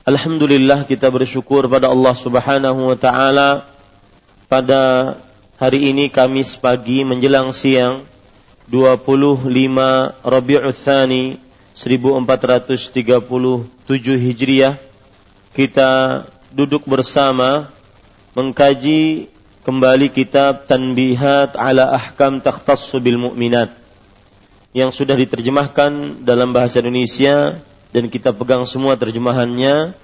Alhamdulillah kita bersyukur pada Allah Subhanahu wa taala. Pada hari ini Kamis pagi menjelang siang 25 Rabiul Tsani 1437 Hijriah kita duduk bersama mengkaji kembali kitab Tanbihat ala Ahkam Takhtassu bil Mu'minat yang sudah diterjemahkan dalam bahasa Indonesia dan kita pegang semua terjemahannya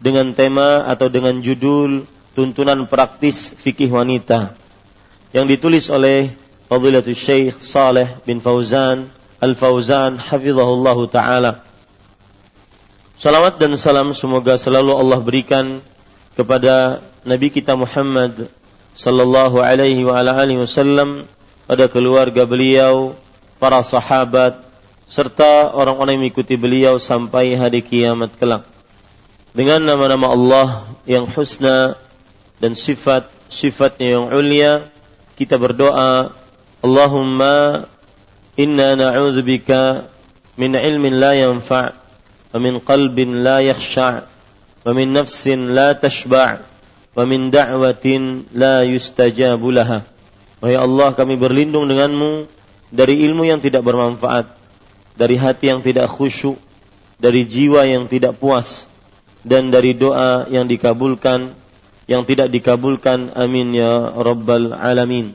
dengan tema atau dengan judul tuntunan praktis fikih wanita yang ditulis oleh Fadilatul Syekh Saleh bin Fauzan Al-Fauzan hafizahullahu taala. Salawat dan salam semoga selalu Allah berikan kepada Nabi kita Muhammad sallallahu alaihi wa ala alihi wasallam pada keluarga beliau, para sahabat serta orang-orang yang mengikuti beliau sampai hari kiamat kelak. Dengan nama-nama Allah yang husna dan sifat-sifatnya yang ulia, kita berdoa Allahumma inna na'udzu bika min ilmin la yanfa' wa min qalbin la yakhsha' wa min nafsin la tashba' wa min da'watin la yustajabu laha. Wahai Allah, kami berlindung denganmu dari ilmu yang tidak bermanfaat, dari hati yang tidak khusyuk, dari jiwa yang tidak puas, dan dari doa yang dikabulkan, yang tidak dikabulkan. Amin ya Rabbal Alamin.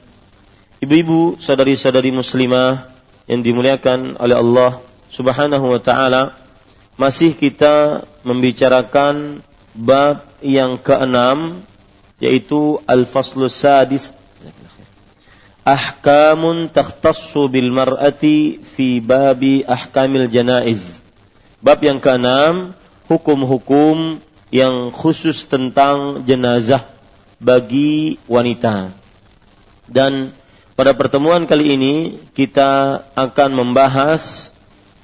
Ibu-ibu, saudari-saudari muslimah yang dimuliakan oleh Allah Subhanahu wa taala, masih kita membicarakan bab yang keenam yaitu al-faslu sadis ahkamun takhtassu bil mar'ati fi babi ahkamil janaiz. Bab yang keenam, hukum-hukum yang khusus tentang jenazah bagi wanita. Dan pada pertemuan kali ini kita akan membahas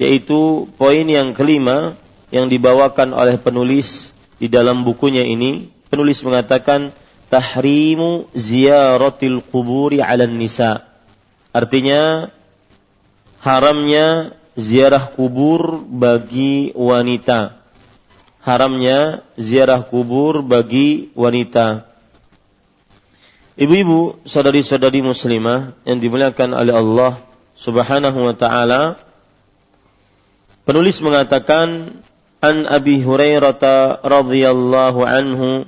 yaitu poin yang kelima yang dibawakan oleh penulis di dalam bukunya ini. Penulis mengatakan tahrimu ziyaratil kuburi ala nisa. Artinya haramnya ziarah kubur bagi wanita. Haramnya ziarah kubur bagi wanita. Ibu-ibu, saudari-saudari muslimah yang dimuliakan oleh Allah Subhanahu wa taala, penulis mengatakan an Abi Hurairah radhiyallahu anhu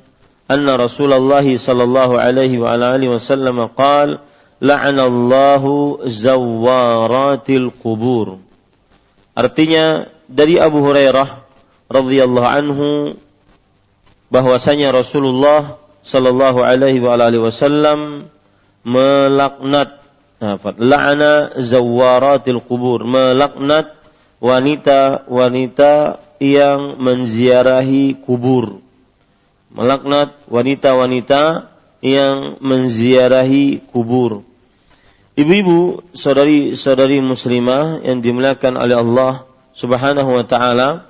anna Rasulullah sallallahu alaihi wa alihi wasallam qaal la'anallahu zawaratil qubur. Artinya dari Abu Hurairah radhiyallahu anhu bahwasanya Rasulullah sallallahu alaihi wa alihi wasallam melaknat la'ana zawaratil kubur melaknat wanita-wanita yang menziarahi kubur melaknat wanita-wanita yang menziarahi kubur. Ibu-ibu, saudari-saudari muslimah yang dimuliakan oleh Allah Subhanahu wa taala,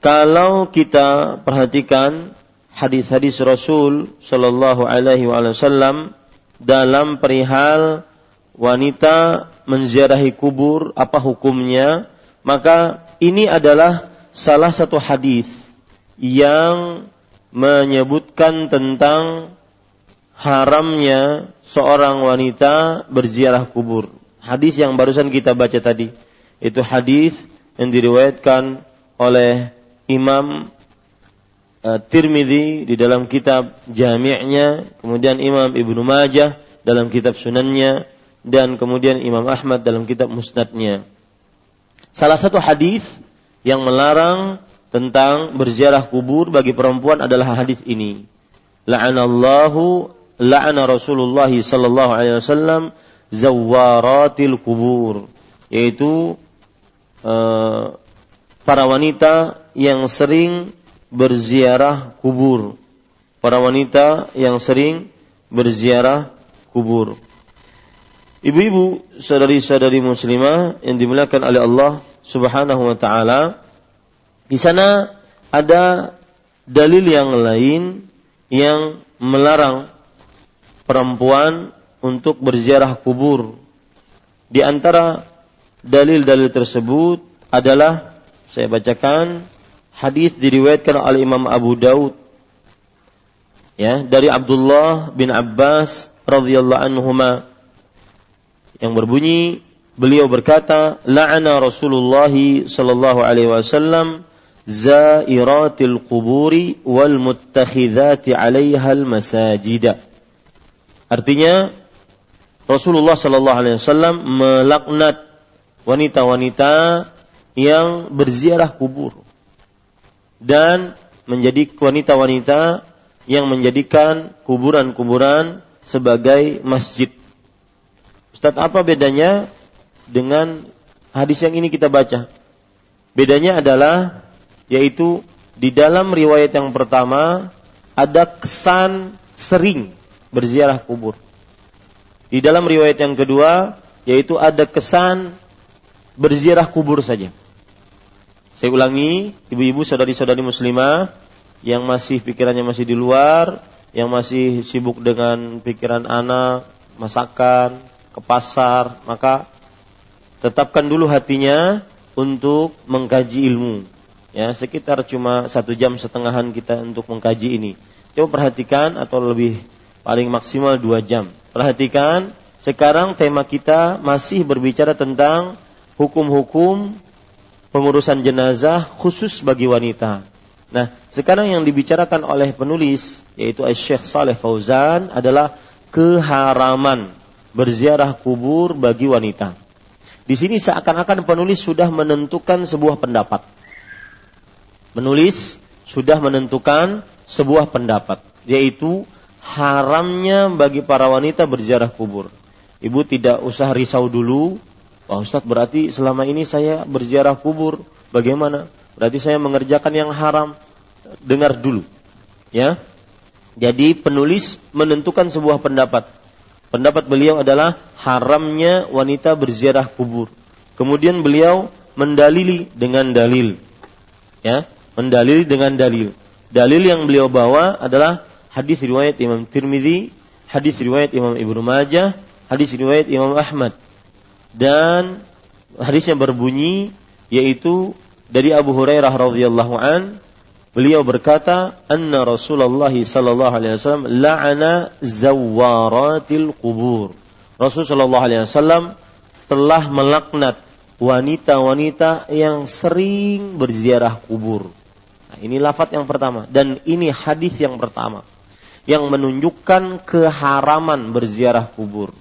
kalau kita perhatikan hadis-hadis Rasul sallallahu alaihi wasallam dalam perihal wanita menziarahi kubur apa hukumnya maka ini adalah salah satu hadis yang menyebutkan tentang haramnya seorang wanita berziarah kubur. Hadis yang barusan kita baca tadi itu hadis yang diriwayatkan oleh Imam uh, Tirmidzi di dalam kitab Jami'nya, kemudian Imam Ibnu Majah dalam kitab Sunannya dan kemudian Imam Ahmad dalam kitab Musnadnya. Salah satu hadis yang melarang tentang berziarah kubur bagi perempuan adalah hadis ini. La'anallahu la'ana Rasulullah sallallahu alaihi wasallam zawaratil kubur. Yaitu uh, para wanita yang sering berziarah kubur. Para wanita yang sering berziarah kubur. Ibu-ibu, saudari-saudari muslimah yang dimuliakan oleh Allah Subhanahu wa taala, di sana ada dalil yang lain yang melarang perempuan untuk berziarah kubur. Di antara dalil-dalil tersebut adalah saya bacakan hadis diriwayatkan oleh Imam Abu Daud ya dari Abdullah bin Abbas radhiyallahu anhuma yang berbunyi beliau berkata la'ana Rasulullah sallallahu alaihi wasallam zairatil quburi wal al masajida Artinya Rasulullah Shallallahu Alaihi Wasallam melaknat wanita-wanita yang berziarah kubur dan menjadi wanita-wanita yang menjadikan kuburan-kuburan sebagai masjid. Ustaz, apa bedanya dengan hadis yang ini kita baca? Bedanya adalah yaitu di dalam riwayat yang pertama ada kesan sering berziarah kubur. Di dalam riwayat yang kedua, yaitu ada kesan berziarah kubur saja. Saya ulangi, ibu-ibu, saudari-saudari muslimah yang masih pikirannya masih di luar, yang masih sibuk dengan pikiran anak, masakan, ke pasar, maka tetapkan dulu hatinya untuk mengkaji ilmu. Ya, sekitar cuma satu jam setengahan kita untuk mengkaji ini. Coba perhatikan atau lebih paling maksimal dua jam. Perhatikan, sekarang tema kita masih berbicara tentang hukum-hukum pengurusan jenazah khusus bagi wanita. Nah, sekarang yang dibicarakan oleh penulis yaitu Syekh Saleh Fauzan adalah keharaman berziarah kubur bagi wanita. Di sini seakan-akan penulis sudah menentukan sebuah pendapat. Menulis sudah menentukan sebuah pendapat, yaitu haramnya bagi para wanita berziarah kubur. Ibu tidak usah risau dulu, Wah Ustaz berarti selama ini saya berziarah kubur. Bagaimana? Berarti saya mengerjakan yang haram. Dengar dulu. Ya. Jadi penulis menentukan sebuah pendapat. Pendapat beliau adalah haramnya wanita berziarah kubur. Kemudian beliau mendalili dengan dalil. Ya, mendalili dengan dalil. Dalil yang beliau bawa adalah hadis riwayat Imam Tirmizi, hadis riwayat Imam Ibnu Majah, hadis riwayat Imam Ahmad. Dan hadis yang berbunyi yaitu dari Abu Hurairah radhiyallahu an beliau berkata anna Rasulullah sallallahu alaihi wasallam la'ana zawaratil qubur. Rasul sallallahu alaihi wasallam telah melaknat wanita-wanita yang sering berziarah kubur. Ini lafat yang pertama dan ini hadis yang pertama yang menunjukkan keharaman berziarah kubur.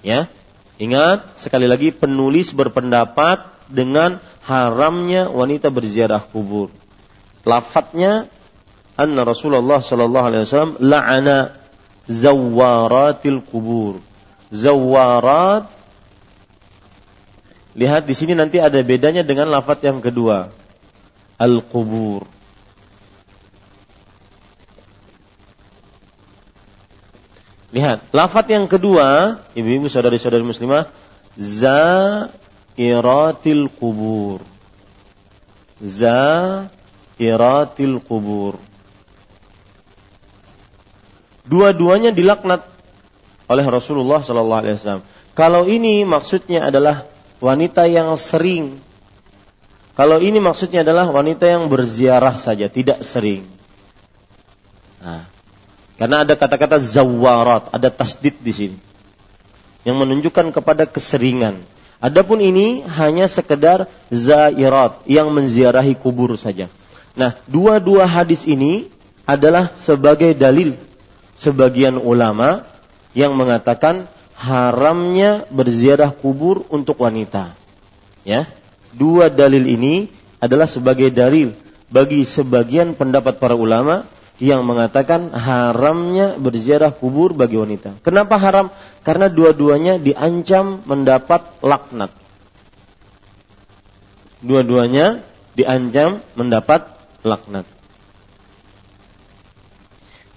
Ya. Ingat sekali lagi penulis berpendapat dengan haramnya wanita berziarah kubur. Lafadznya anna Rasulullah sallallahu alaihi wasallam la'ana zawaratil kubur. Zawarat Lihat di sini nanti ada bedanya dengan lafaz yang kedua. Al-qubur. Lihat, lafaz yang kedua, ibu-ibu saudari-saudari muslimah, zairatil kubur. Zairatil kubur. Dua-duanya dilaknat oleh Rasulullah Sallallahu Alaihi Wasallam. Kalau ini maksudnya adalah wanita yang sering. Kalau ini maksudnya adalah wanita yang berziarah saja, tidak sering. Nah, karena ada kata-kata zawarat, ada tasdid di sini. Yang menunjukkan kepada keseringan. Adapun ini hanya sekedar zairat yang menziarahi kubur saja. Nah, dua-dua hadis ini adalah sebagai dalil sebagian ulama yang mengatakan haramnya berziarah kubur untuk wanita. Ya. Dua dalil ini adalah sebagai dalil bagi sebagian pendapat para ulama yang mengatakan haramnya berziarah kubur bagi wanita. Kenapa haram? Karena dua-duanya diancam mendapat laknat. Dua-duanya diancam mendapat laknat.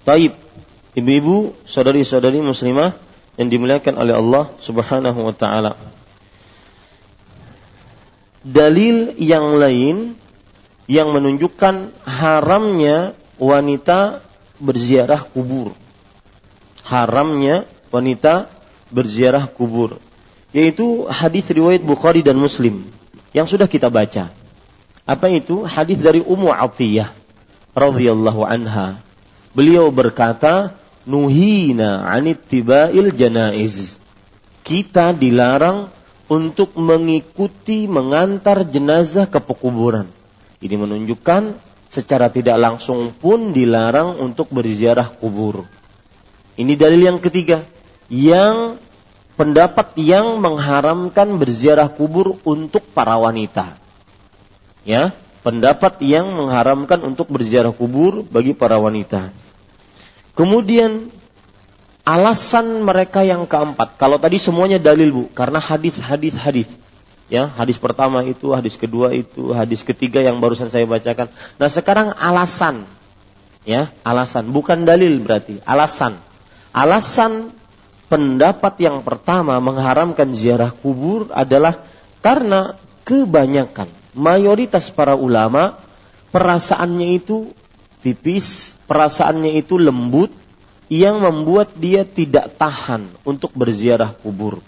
Taib, ibu-ibu, saudari-saudari muslimah yang dimuliakan oleh Allah Subhanahu wa taala. Dalil yang lain yang menunjukkan haramnya wanita berziarah kubur. Haramnya wanita berziarah kubur. Yaitu hadis riwayat Bukhari dan Muslim yang sudah kita baca. Apa itu? Hadis dari Ummu Atiyah radhiyallahu anha. Beliau berkata, "Nuhina 'anittibail janaiz." Kita dilarang untuk mengikuti mengantar jenazah ke pekuburan. Ini menunjukkan secara tidak langsung pun dilarang untuk berziarah kubur. Ini dalil yang ketiga yang pendapat yang mengharamkan berziarah kubur untuk para wanita. Ya, pendapat yang mengharamkan untuk berziarah kubur bagi para wanita. Kemudian alasan mereka yang keempat. Kalau tadi semuanya dalil Bu, karena hadis-hadis hadis Ya, hadis pertama itu, hadis kedua itu, hadis ketiga yang barusan saya bacakan. Nah, sekarang alasan. Ya, alasan, bukan dalil berarti, alasan. Alasan pendapat yang pertama mengharamkan ziarah kubur adalah karena kebanyakan mayoritas para ulama perasaannya itu tipis, perasaannya itu lembut yang membuat dia tidak tahan untuk berziarah kubur.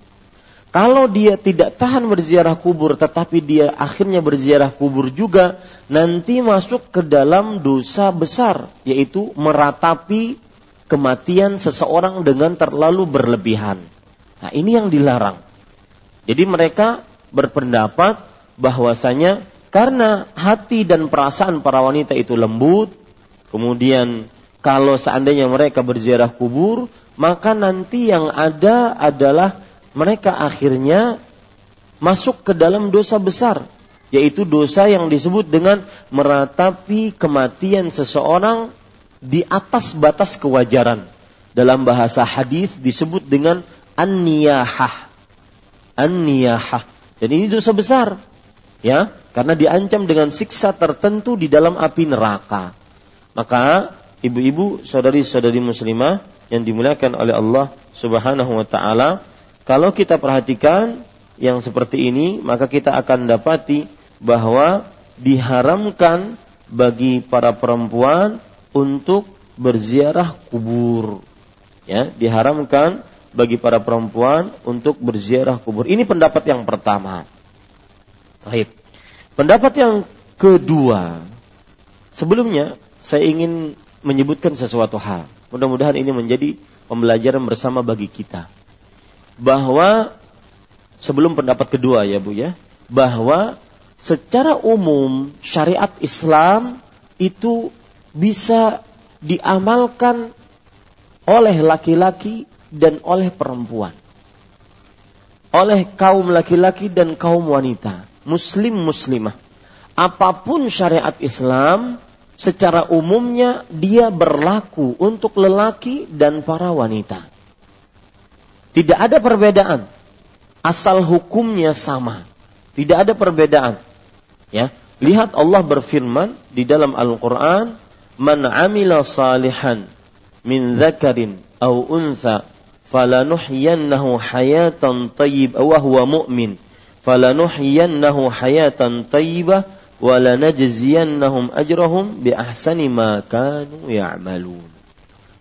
Kalau dia tidak tahan berziarah kubur tetapi dia akhirnya berziarah kubur juga nanti masuk ke dalam dosa besar yaitu meratapi kematian seseorang dengan terlalu berlebihan. Nah, ini yang dilarang. Jadi mereka berpendapat bahwasanya karena hati dan perasaan para wanita itu lembut, kemudian kalau seandainya mereka berziarah kubur, maka nanti yang ada adalah mereka akhirnya masuk ke dalam dosa besar, yaitu dosa yang disebut dengan meratapi kematian seseorang di atas batas kewajaran. Dalam bahasa hadis disebut dengan an-niyahah. An-niyahah. Dan ini dosa besar. Ya, karena diancam dengan siksa tertentu di dalam api neraka. Maka ibu-ibu, saudari-saudari muslimah yang dimuliakan oleh Allah Subhanahu wa taala, kalau kita perhatikan yang seperti ini, maka kita akan dapati bahwa diharamkan bagi para perempuan untuk berziarah kubur. Ya, diharamkan bagi para perempuan untuk berziarah kubur. Ini pendapat yang pertama. Baik. Pendapat yang kedua. Sebelumnya saya ingin menyebutkan sesuatu hal. Mudah-mudahan ini menjadi pembelajaran bersama bagi kita bahwa sebelum pendapat kedua ya Bu ya, bahwa secara umum syariat Islam itu bisa diamalkan oleh laki-laki dan oleh perempuan. Oleh kaum laki-laki dan kaum wanita, muslim muslimah. Apa pun syariat Islam, secara umumnya dia berlaku untuk lelaki dan para wanita. Tidak ada perbedaan. Asal hukumnya sama. Tidak ada perbedaan. Ya. Lihat Allah berfirman di dalam Al-Qur'an, "Man 'amila salihan min dzakarin aw untha falanuhyiyannahu hayatan thayyibah wa huwa mu'min." Falanuhyiyannahu hayatan thayyibah wa lanajziyannahum ajrahum bi ahsani ma kanu ya'malun.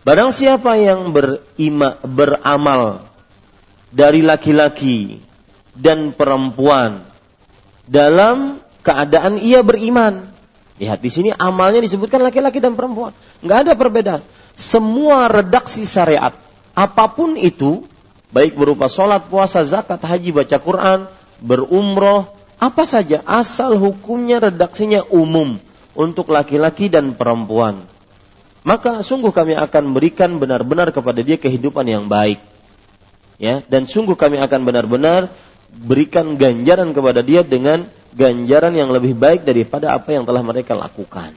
Barang siapa yang berima, beramal dari laki-laki dan perempuan dalam keadaan ia beriman. Lihat di sini amalnya disebutkan laki-laki dan perempuan. Nggak ada perbedaan. Semua redaksi syariat, apa pun itu, baik berupa sholat, puasa, zakat, haji, baca Quran, berumroh, apa saja, asal hukumnya redaksinya umum untuk laki-laki dan perempuan maka sungguh kami akan berikan benar-benar kepada dia kehidupan yang baik. Ya, dan sungguh kami akan benar-benar berikan ganjaran kepada dia dengan ganjaran yang lebih baik daripada apa yang telah mereka lakukan.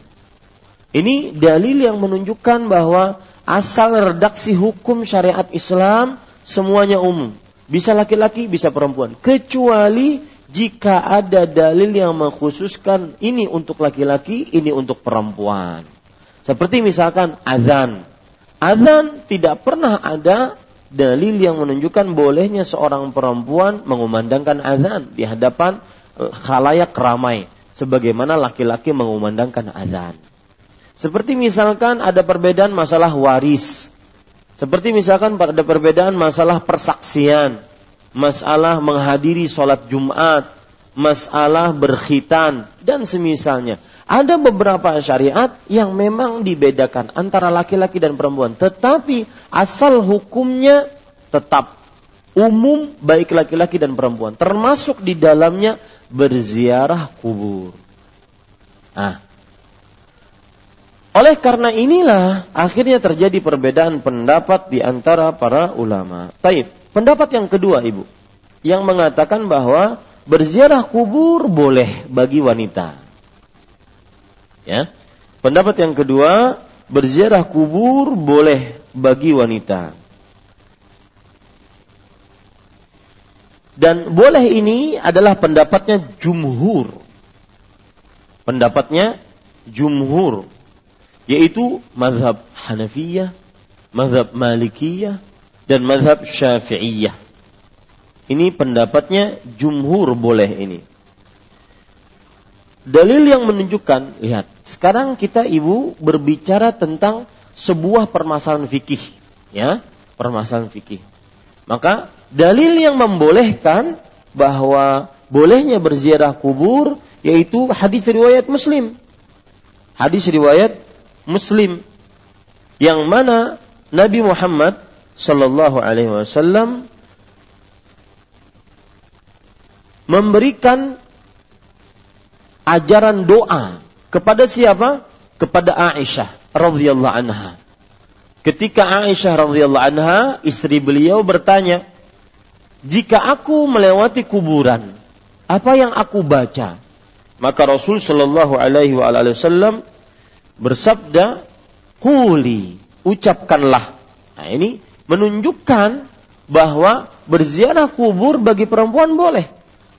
Ini dalil yang menunjukkan bahwa asal redaksi hukum syariat Islam semuanya umum. Bisa laki-laki, bisa perempuan. Kecuali jika ada dalil yang mengkhususkan ini untuk laki-laki, ini untuk perempuan. Seperti misalkan azan. Azan tidak pernah ada dalil yang menunjukkan bolehnya seorang perempuan mengumandangkan azan di hadapan eh, khalayak ramai sebagaimana laki-laki mengumandangkan azan. Seperti misalkan ada perbedaan masalah waris. Seperti misalkan ada perbedaan masalah persaksian, masalah menghadiri sholat Jumat, masalah berkhitan dan semisalnya. Ada beberapa syariat yang memang dibedakan antara laki-laki dan perempuan, tetapi asal hukumnya tetap umum baik laki-laki dan perempuan, termasuk di dalamnya berziarah kubur. Nah, oleh karena inilah akhirnya terjadi perbedaan pendapat di antara para ulama. Taib. Pendapat yang kedua, Ibu, yang mengatakan bahwa berziarah kubur boleh bagi wanita. Ya. Pendapat yang kedua, berziarah kubur boleh bagi wanita. Dan boleh ini adalah pendapatnya jumhur. Pendapatnya jumhur. Yaitu mazhab Hanafiyah, mazhab Malikiyah, dan mazhab Syafi'iyah. Ini pendapatnya jumhur boleh ini. Dalil yang menunjukkan, lihat, sekarang kita ibu berbicara tentang sebuah permasalahan fikih, ya, permasalahan fikih. Maka dalil yang membolehkan bahwa bolehnya berziarah kubur yaitu hadis riwayat Muslim. Hadis riwayat Muslim yang mana Nabi Muhammad sallallahu alaihi wasallam memberikan ajaran doa kepada siapa? Kepada Aisyah radhiyallahu anha. Ketika Aisyah radhiyallahu anha, istri beliau bertanya, "Jika aku melewati kuburan, apa yang aku baca?" Maka Rasul Shallallahu alaihi wasallam bersabda, "Quli, ucapkanlah." Nah, ini menunjukkan bahwa berziarah kubur bagi perempuan boleh.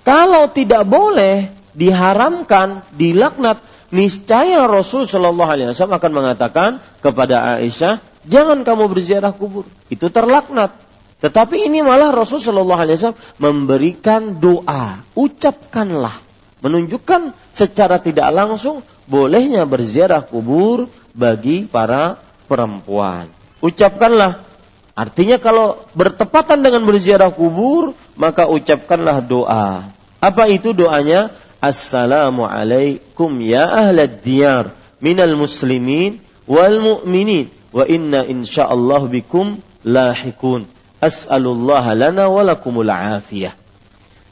Kalau tidak boleh, diharamkan, dilaknat, niscaya Rasul Shallallahu Alaihi Wasallam akan mengatakan kepada Aisyah, jangan kamu berziarah kubur, itu terlaknat. Tetapi ini malah Rasul Shallallahu Alaihi Wasallam memberikan doa, ucapkanlah, menunjukkan secara tidak langsung bolehnya berziarah kubur bagi para perempuan. Ucapkanlah, artinya kalau bertepatan dengan berziarah kubur, maka ucapkanlah doa. Apa itu doanya? Assalamu alaikum ya ahlad diyar minal muslimin wal mu'minin wa inna insyaallah bikum lahikun. As'alullah lana wa lakumul afiyah.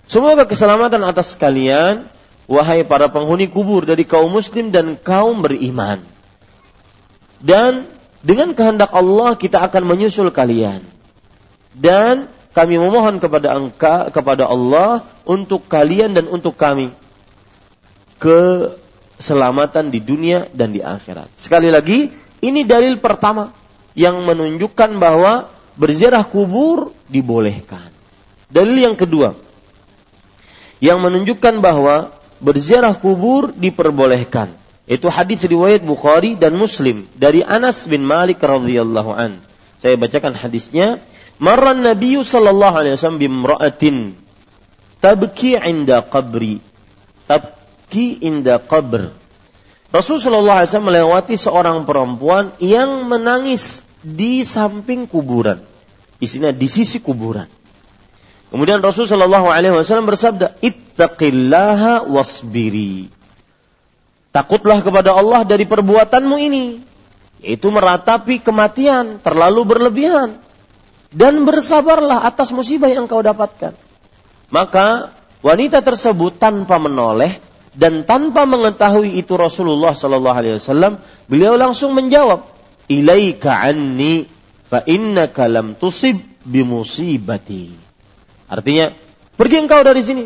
Semoga keselamatan atas kalian wahai para penghuni kubur dari kaum muslim dan kaum beriman. Dan dengan kehendak Allah kita akan menyusul kalian. Dan kami memohon kepada engkau kepada Allah untuk kalian dan untuk kami keselamatan di dunia dan di akhirat. Sekali lagi, ini dalil pertama yang menunjukkan bahwa berziarah kubur dibolehkan. Dalil yang kedua, yang menunjukkan bahwa berziarah kubur diperbolehkan. Itu hadis riwayat Bukhari dan Muslim dari Anas bin Malik radhiyallahu an. Saya bacakan hadisnya. Marran Nabi sallallahu alaihi wasallam bimra'atin tabki inda qabri. Tabki inda qabr. Rasulullah SAW melewati seorang perempuan yang menangis di samping kuburan. Isinya di sisi kuburan. Kemudian Rasulullah SAW bersabda, Ittaqillaha wasbiri. Takutlah kepada Allah dari perbuatanmu ini. Yaitu meratapi kematian terlalu berlebihan. Dan bersabarlah atas musibah yang kau dapatkan. Maka wanita tersebut tanpa menoleh dan tanpa mengetahui itu Rasulullah Sallallahu Alaihi Wasallam, beliau langsung menjawab, "Ilaika anni, fa innaka lam tusib bimusibati." Artinya, pergi engkau dari sini.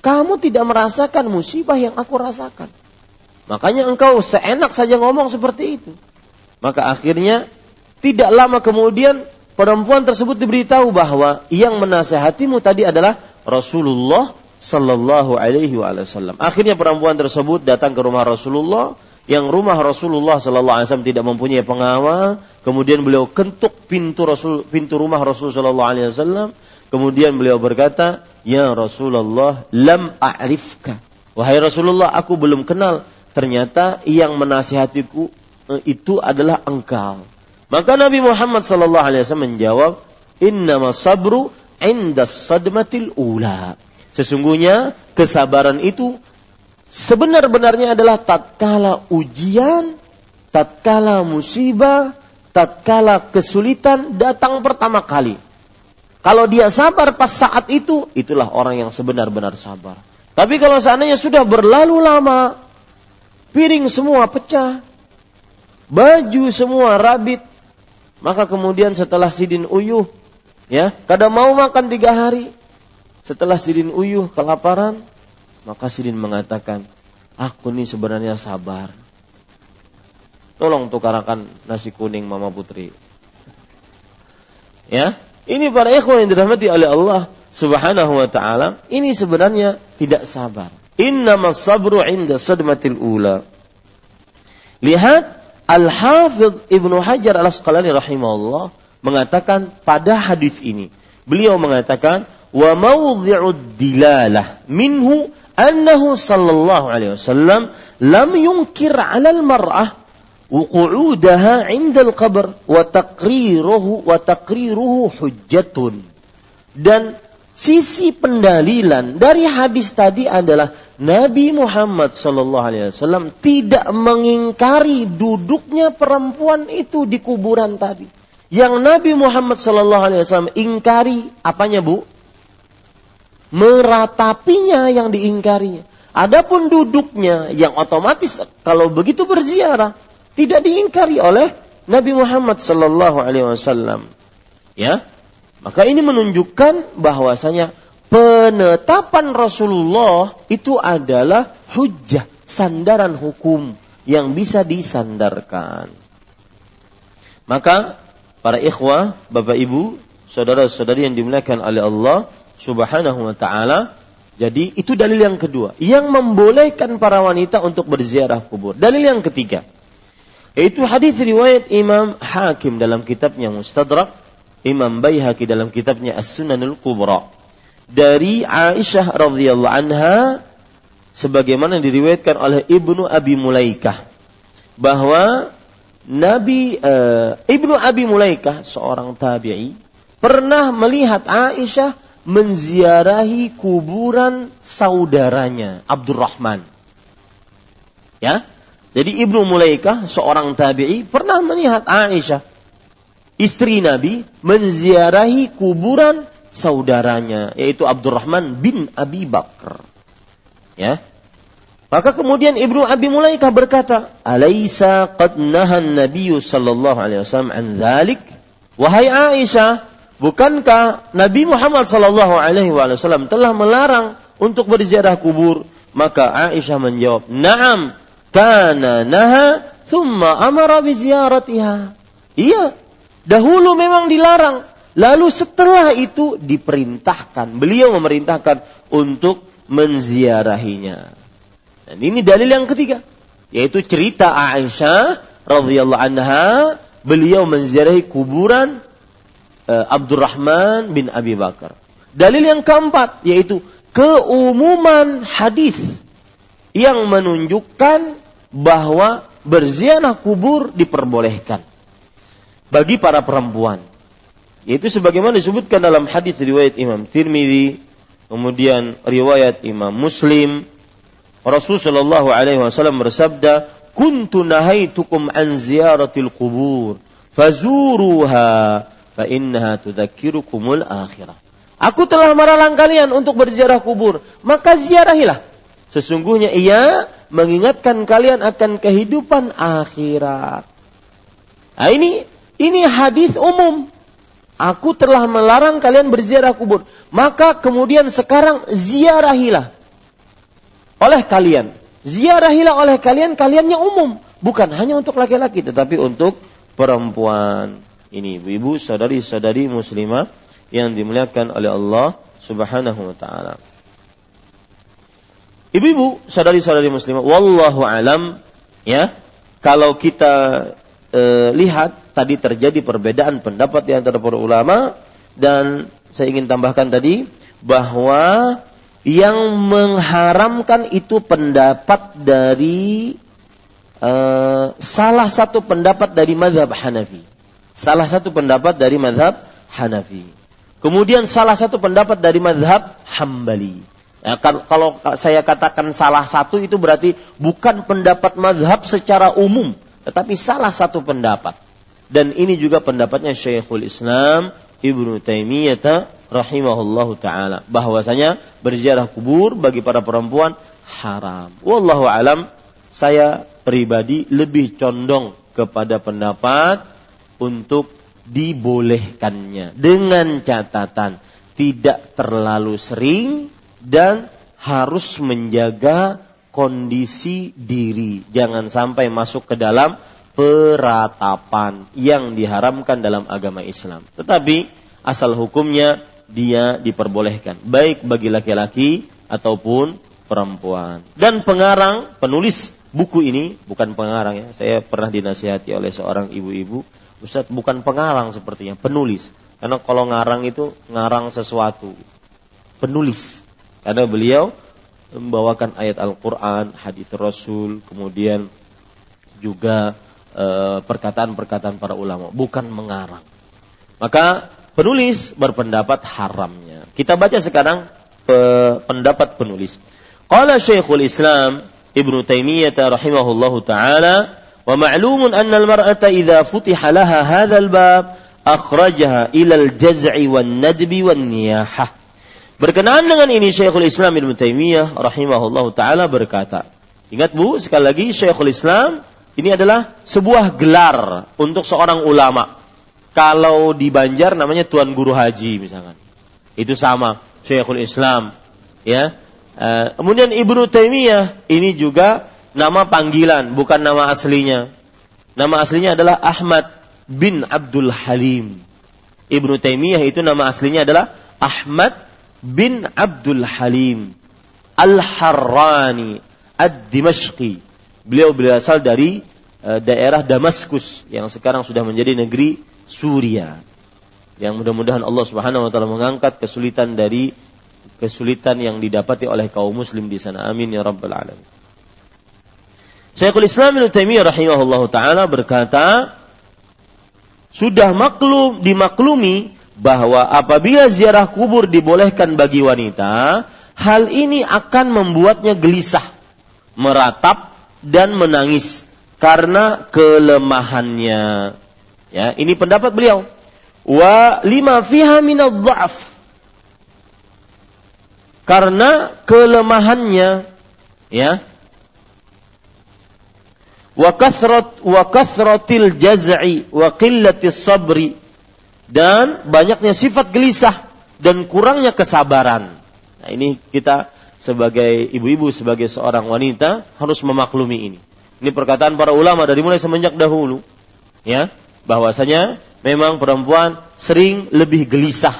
Kamu tidak merasakan musibah yang aku rasakan. Makanya engkau seenak saja ngomong seperti itu. Maka akhirnya tidak lama kemudian perempuan tersebut diberitahu bahwa yang menasehatimu tadi adalah Rasulullah Sallallahu Alaihi Wasallam. Akhirnya perempuan tersebut datang ke rumah Rasulullah, yang rumah Rasulullah Sallallahu Alaihi Wasallam tidak mempunyai pengawal. Kemudian beliau kentuk pintu Rasul, pintu rumah Rasulullah Sallallahu Alaihi Wasallam. Kemudian beliau berkata, Ya Rasulullah, lam a'rifka. Wahai Rasulullah, aku belum kenal. Ternyata yang menasihatiku eh, itu adalah engkau. Maka Nabi Muhammad Sallallahu Alaihi Wasallam menjawab, Inna sabru inda sadmatil ula. Sesungguhnya kesabaran itu sebenar-benarnya adalah tatkala ujian, tatkala musibah, tatkala kesulitan datang pertama kali. Kalau dia sabar pas saat itu, itulah orang yang sebenar-benar sabar. Tapi kalau seandainya sudah berlalu lama, piring semua pecah, baju semua rabit, maka kemudian setelah sidin uyuh, ya, kadang mau makan tiga hari, setelah Sirin uyuh kelaparan, maka Sirin mengatakan, aku ini sebenarnya sabar. Tolong tukarakan nasi kuning Mama Putri. Ya, ini para ikhwan yang dirahmati oleh Allah Subhanahu wa taala, ini sebenarnya tidak sabar. Innama sabru inda sadmatil ula. Lihat Al-Hafidh Ibnu Hajar Al-Asqalani rahimahullah mengatakan pada hadis ini. Beliau mengatakan wa mawdhi'ud dilalah minhu annahu sallallahu alaihi wasallam lam yunkir 'ala al-mar'ah al-qabr wa taqriruhu wa taqriruhu hujjatun dan sisi pendalilan dari hadis tadi adalah Nabi Muhammad Sallallahu Alaihi Wasallam tidak mengingkari duduknya perempuan itu di kuburan tadi. Yang Nabi Muhammad Sallallahu Alaihi Wasallam ingkari apanya bu? Meratapinya yang diingkarinya. Adapun duduknya yang otomatis kalau begitu berziarah tidak diingkari oleh Nabi Muhammad sallallahu alaihi wasallam. Ya. Maka ini menunjukkan bahwasanya penetapan Rasulullah itu adalah hujah, sandaran hukum yang bisa disandarkan. Maka para ikhwah, Bapak Ibu, saudara-saudari yang dimuliakan oleh Allah, Subhanahu wa taala. Jadi itu dalil yang kedua yang membolehkan para wanita untuk berziarah kubur. Dalil yang ketiga yaitu hadis riwayat Imam Hakim dalam kitabnya Mustadrak, Imam Baihaqi dalam kitabnya As-Sunanul Kubra dari Aisyah radhiyallahu anha sebagaimana diriwayatkan oleh Ibnu Abi Mulaikah bahwa Nabi uh, Ibnu Abi Mulaikah seorang tabi'i pernah melihat Aisyah menziarahi kuburan saudaranya Abdurrahman. Ya. Jadi Ibnu Mulaikah seorang tabi'i pernah melihat Aisyah istri Nabi menziarahi kuburan saudaranya yaitu Abdurrahman bin Abi Bakar. Ya. Maka kemudian Ibnu Abi Mulaikah berkata, "Alaisa qad nahan Nabi sallallahu alaihi wasallam an dzalik?" Wahai Aisyah, Bukankah Nabi Muhammad sallallahu alaihi wasallam telah melarang untuk berziarah kubur? Maka Aisyah menjawab, "Na'am, kana naha thumma amara bi ziyaratiha." Iya, dahulu memang dilarang, lalu setelah itu diperintahkan. Beliau memerintahkan untuk menziarahinya. Dan ini dalil yang ketiga, yaitu cerita Aisyah radhiyallahu anha beliau menziarahi kuburan Abdurrahman bin Abi Bakar. Dalil yang keempat yaitu keumuman hadis yang menunjukkan bahwa berziarah kubur diperbolehkan bagi para perempuan. Yaitu sebagaimana disebutkan dalam hadis riwayat Imam Tirmidzi, kemudian riwayat Imam Muslim, Rasulullah Shallallahu alaihi wasallam bersabda, kuntu nahaitukum an ziyaratil kubur fazuruha fa innaha tudzakkirukumul akhirah. Aku telah melarang kalian untuk berziarah kubur, maka ziarahilah. Sesungguhnya ia mengingatkan kalian akan kehidupan akhirat. Nah, ini ini hadis umum. Aku telah melarang kalian berziarah kubur. Maka kemudian sekarang ziarahilah oleh kalian ziarahilah oleh kalian kaliannya umum, bukan hanya untuk laki-laki tetapi untuk perempuan. Ini ibu-ibu, saudari-saudari muslimah yang dimuliakan oleh Allah Subhanahu wa taala. Ibu-ibu, saudari-saudari muslimah, wallahu alam ya. Kalau kita e, lihat tadi terjadi perbedaan pendapat di antara para ulama dan saya ingin tambahkan tadi bahwa yang mengharamkan itu pendapat dari uh, salah satu pendapat dari madhab Hanafi. Salah satu pendapat dari madhab Hanafi. Kemudian salah satu pendapat dari madhab Hambali. Ya, kalau saya katakan salah satu itu berarti bukan pendapat madhab secara umum, tetapi salah satu pendapat. Dan ini juga pendapatnya Syekhul Islam Ibnu Taimiyah rahimahullahu taala bahwasanya berziarah kubur bagi para perempuan haram. Wallahu alam saya pribadi lebih condong kepada pendapat untuk dibolehkannya dengan catatan tidak terlalu sering dan harus menjaga kondisi diri jangan sampai masuk ke dalam peratapan yang diharamkan dalam agama Islam tetapi asal hukumnya dia diperbolehkan baik bagi laki-laki ataupun perempuan. Dan pengarang penulis buku ini bukan pengarang ya. Saya pernah dinasihati oleh seorang ibu-ibu, Ustaz bukan pengarang sepertinya, penulis. Karena kalau ngarang itu ngarang sesuatu. Penulis. Karena beliau membawakan ayat Al-Qur'an, hadis Rasul, kemudian juga eh, perkataan-perkataan para ulama, bukan mengarang. Maka penulis berpendapat haramnya. Kita baca sekarang pe, pendapat penulis. Qala Syekhul Islam Ibnu Taimiyah rahimahullahu taala al-mar'ata idza futiha laha hadzal bab akhrajaha ila al-jaz'i wan nadbi wan niyahah. Berkenaan dengan ini Syekhul Islam Ibnu Taimiyah rahimahullahu taala berkata, ingat Bu, sekali lagi Syekhul Islam ini adalah sebuah gelar untuk seorang ulama kalau di Banjar namanya Tuan Guru Haji misalkan. Itu sama Syekhul Islam, ya. Uh, kemudian Ibnu Taimiyah ini juga nama panggilan, bukan nama aslinya. Nama aslinya adalah Ahmad bin Abdul Halim. Ibnu Taimiyah itu nama aslinya adalah Ahmad bin Abdul Halim Al-Harrani Ad-Dimashqi. Beliau berasal dari uh, daerah Damaskus yang sekarang sudah menjadi negeri Suria. Yang mudah-mudahan Allah Subhanahu wa taala mengangkat kesulitan dari kesulitan yang didapati oleh kaum muslim di sana. Amin ya rabbal alamin. Syekhul Islam Ibnu Taimiyah rahimahullah taala berkata, sudah maklum dimaklumi bahwa apabila ziarah kubur dibolehkan bagi wanita, hal ini akan membuatnya gelisah, meratap dan menangis karena kelemahannya. Ya, ini pendapat beliau. Wa lima fiha minadh dha'af. Karena kelemahannya ya. Wa kathrat wa sabri dan banyaknya sifat gelisah dan kurangnya kesabaran. Nah, ini kita sebagai ibu-ibu sebagai seorang wanita harus memaklumi ini. Ini perkataan para ulama dari mulai semenjak dahulu. Ya, bahwasanya memang perempuan sering lebih gelisah,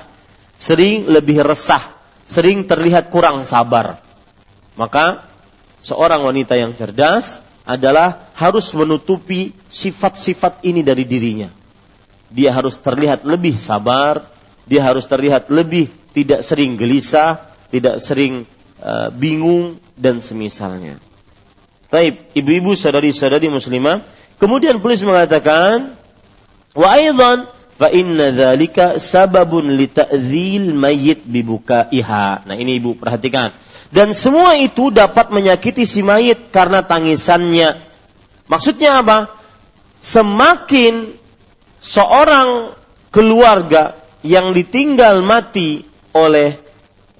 sering lebih resah, sering terlihat kurang sabar. Maka seorang wanita yang cerdas adalah harus menutupi sifat-sifat ini dari dirinya. Dia harus terlihat lebih sabar, dia harus terlihat lebih tidak sering gelisah, tidak sering uh, bingung dan semisalnya. Baik, ibu-ibu sadari-sadari muslimah, kemudian polis mengatakan, wa aidan fa inna dzalika sababun li ta'dzil mayyit bibukaiha. Nah, ini Ibu perhatikan. Dan semua itu dapat menyakiti si mayit karena tangisannya. Maksudnya apa? Semakin seorang keluarga yang ditinggal mati oleh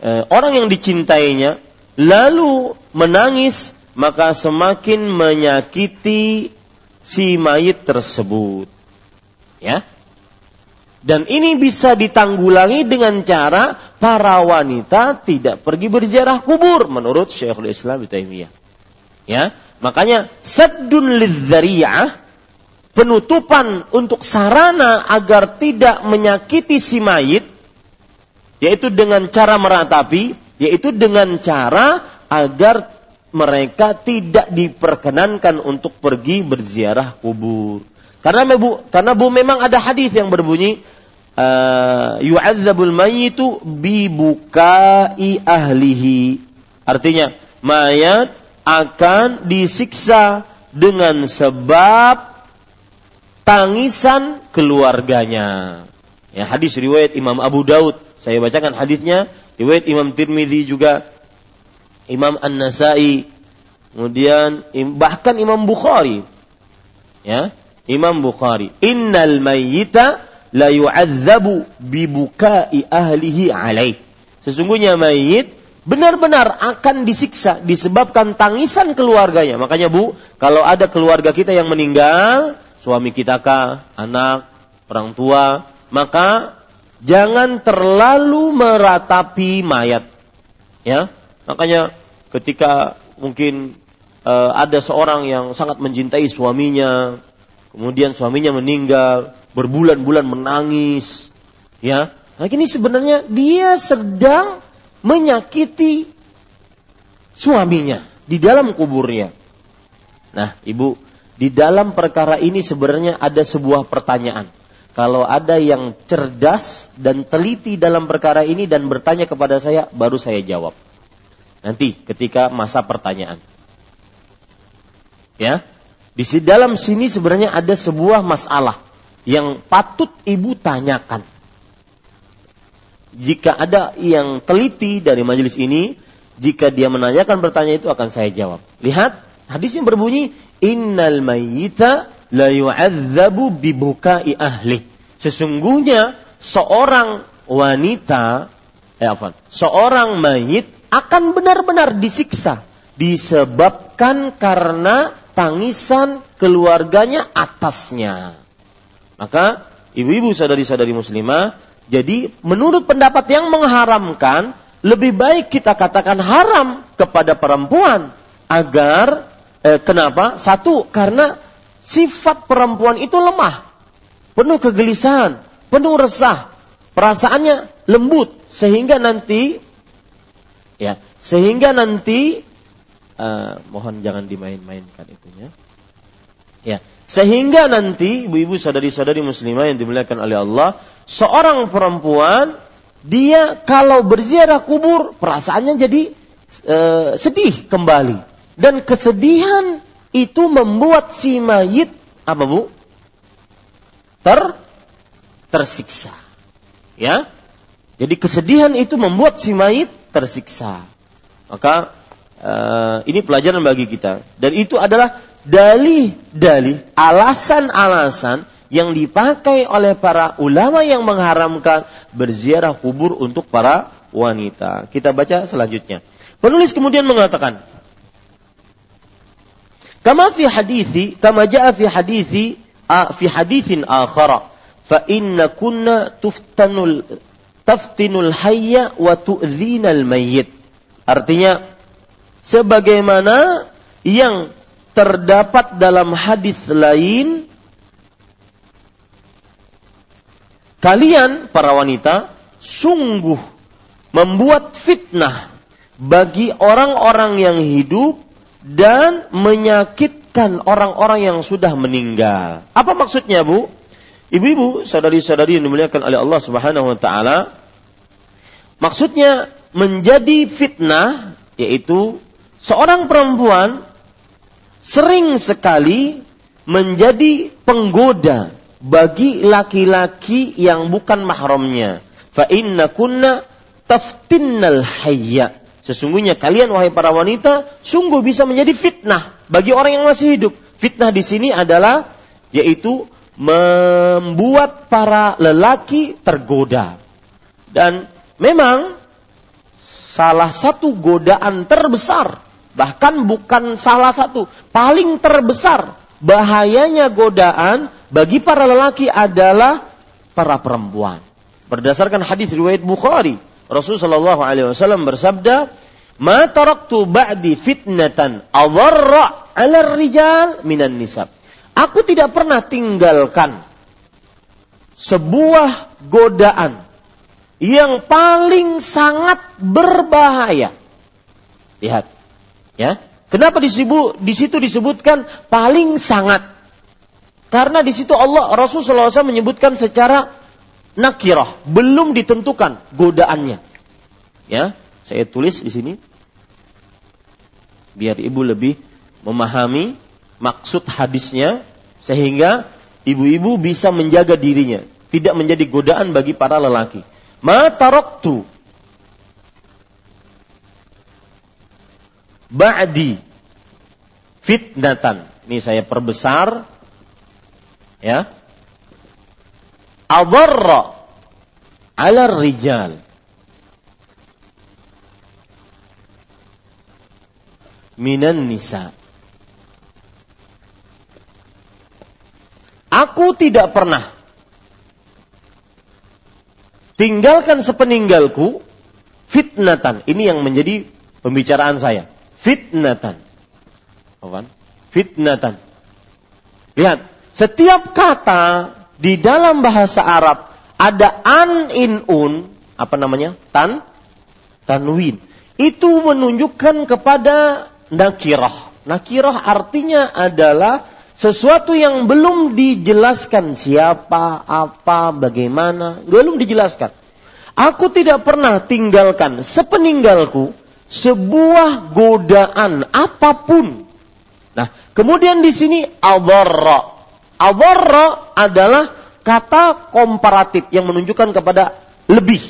eh, orang yang dicintainya lalu menangis maka semakin menyakiti si mayit tersebut. Ya. Dan ini bisa ditanggulangi dengan cara para wanita tidak pergi berziarah kubur menurut Syekhul Islam Taimiyah. Ya, makanya saddun lidzariyah penutupan untuk sarana agar tidak menyakiti si mayit yaitu dengan cara meratapi, yaitu dengan cara agar mereka tidak diperkenankan untuk pergi berziarah kubur. Karena bu, karena bu memang ada hadis yang berbunyi uh, yu'adzabul mayyitu bi bukai ahlihi. Artinya, mayat akan disiksa dengan sebab tangisan keluarganya. Ya, hadis riwayat Imam Abu Daud. Saya bacakan hadisnya. Riwayat Imam Tirmidzi juga Imam An-Nasai, kemudian bahkan Imam Bukhari. Ya, Imam Bukhari. Innal mayyita la yu'adzabu bibukai ahlihi alaih. Sesungguhnya mayit benar-benar akan disiksa disebabkan tangisan keluarganya. Makanya Bu, kalau ada keluarga kita yang meninggal, suami kita kah, anak, orang tua, maka jangan terlalu meratapi mayat. Ya. Makanya ketika mungkin uh, ada seorang yang sangat mencintai suaminya, kemudian suaminya meninggal, berbulan-bulan menangis, ya. Nah, ini sebenarnya dia sedang menyakiti suaminya di dalam kuburnya. Nah, Ibu, di dalam perkara ini sebenarnya ada sebuah pertanyaan. Kalau ada yang cerdas dan teliti dalam perkara ini dan bertanya kepada saya, baru saya jawab. Nanti ketika masa pertanyaan. Ya. Di dalam sini sebenarnya ada sebuah masalah yang patut ibu tanyakan. Jika ada yang teliti dari majelis ini, jika dia menanyakan pertanyaan itu akan saya jawab. Lihat, hadis yang berbunyi, Innal mayyita la yu'adzabu bibukai ahli. Sesungguhnya seorang wanita, eh apa, seorang mayit akan benar-benar disiksa disebabkan karena tangisan keluarganya atasnya. Maka ibu-ibu sadari-sadari muslimah, jadi menurut pendapat yang mengharamkan, lebih baik kita katakan haram kepada perempuan agar eh, kenapa? Satu karena sifat perempuan itu lemah, penuh kegelisahan, penuh resah, perasaannya lembut sehingga nanti ya sehingga nanti uh, mohon jangan dimain-mainkan itunya. Ya sehingga nanti ibu-ibu sadari-sadari muslimah yang dimuliakan oleh Allah, seorang perempuan dia kalau berziarah kubur perasaannya jadi e, sedih kembali. Dan kesedihan itu membuat si mayit apa bu? Ter tersiksa. Ya? Jadi kesedihan itu membuat si mayit tersiksa. Maka e, ini pelajaran bagi kita dan itu adalah dalih-dalih, alasan-alasan yang dipakai oleh para ulama yang mengharamkan berziarah kubur untuk para wanita. Kita baca selanjutnya. Penulis kemudian mengatakan, Kama fi hadithi, kama jaa fi hadithi, fi hadithin akhara, fa inna kunna tuftanul taftinul hayya wa tu'dhinal mayyit. Artinya, sebagaimana yang terdapat dalam hadis lain kalian para wanita sungguh membuat fitnah bagi orang-orang yang hidup dan menyakitkan orang-orang yang sudah meninggal. Apa maksudnya, Bu? Ibu-ibu, saudari-saudari yang dimuliakan oleh Allah Subhanahu wa taala, maksudnya menjadi fitnah yaitu seorang perempuan sering sekali menjadi penggoda bagi laki-laki yang bukan mahramnya. Fa inna kunna taftinnal hayya. Sesungguhnya kalian wahai para wanita sungguh bisa menjadi fitnah bagi orang yang masih hidup. Fitnah di sini adalah yaitu membuat para lelaki tergoda. Dan memang salah satu godaan terbesar, bahkan bukan salah satu, paling terbesar bahayanya godaan bagi para lelaki adalah para perempuan. Berdasarkan hadis riwayat Bukhari, Rasulullah Shallallahu Alaihi Wasallam bersabda, "Ma taraktu ba'di fitnatan awarra 'ala rijal minan nisab." Aku tidak pernah tinggalkan sebuah godaan yang paling sangat berbahaya. Lihat, ya. Kenapa disebut di situ disebutkan paling sangat? Karena di situ Allah Rasulullah SAW menyebutkan secara nakirah, belum ditentukan godaannya. Ya, saya tulis di sini biar ibu lebih memahami maksud hadisnya sehingga ibu-ibu bisa menjaga dirinya, tidak menjadi godaan bagi para lelaki. Ma taraktu ba'di fitnatan. Ini saya perbesar ya adarra ala rijal minan nisa Aku tidak pernah tinggalkan sepeninggalku fitnatan. Ini yang menjadi pembicaraan saya. Fitnatan. Fitnatan. Lihat, setiap kata di dalam bahasa Arab ada an in un, apa namanya? Tan, tanwin. Itu menunjukkan kepada nakirah. Nakirah artinya adalah sesuatu yang belum dijelaskan siapa, apa, bagaimana, belum dijelaskan. Aku tidak pernah tinggalkan sepeninggalku sebuah godaan apa pun. Nah, kemudian di sini adarra Awarra adalah kata komparatif yang menunjukkan kepada lebih.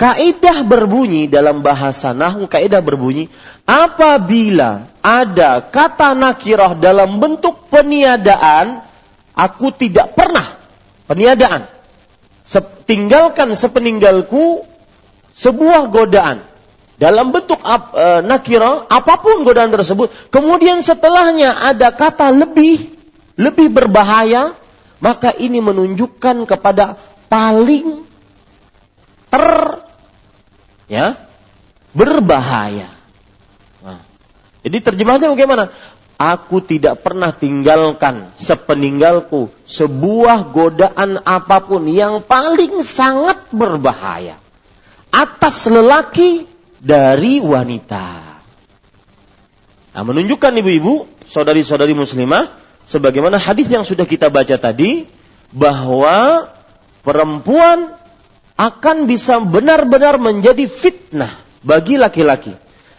Kaidah berbunyi dalam bahasa nahu, kaidah berbunyi apabila ada kata nakirah dalam bentuk peniadaan, aku tidak pernah peniadaan. Tinggalkan sepeninggalku sebuah godaan dalam bentuk ap, e, nakirah apa pun godaan tersebut kemudian setelahnya ada kata lebih lebih berbahaya, maka ini menunjukkan kepada paling ter ya berbahaya. Nah, jadi terjemahnya bagaimana? Aku tidak pernah tinggalkan sepeninggalku sebuah godaan apa pun yang paling sangat berbahaya atas lelaki dari wanita. Nah, menunjukkan ibu-ibu, saudari-saudari muslimah, sebagaimana hadis yang sudah kita baca tadi bahwa perempuan akan bisa benar-benar menjadi fitnah bagi laki-laki.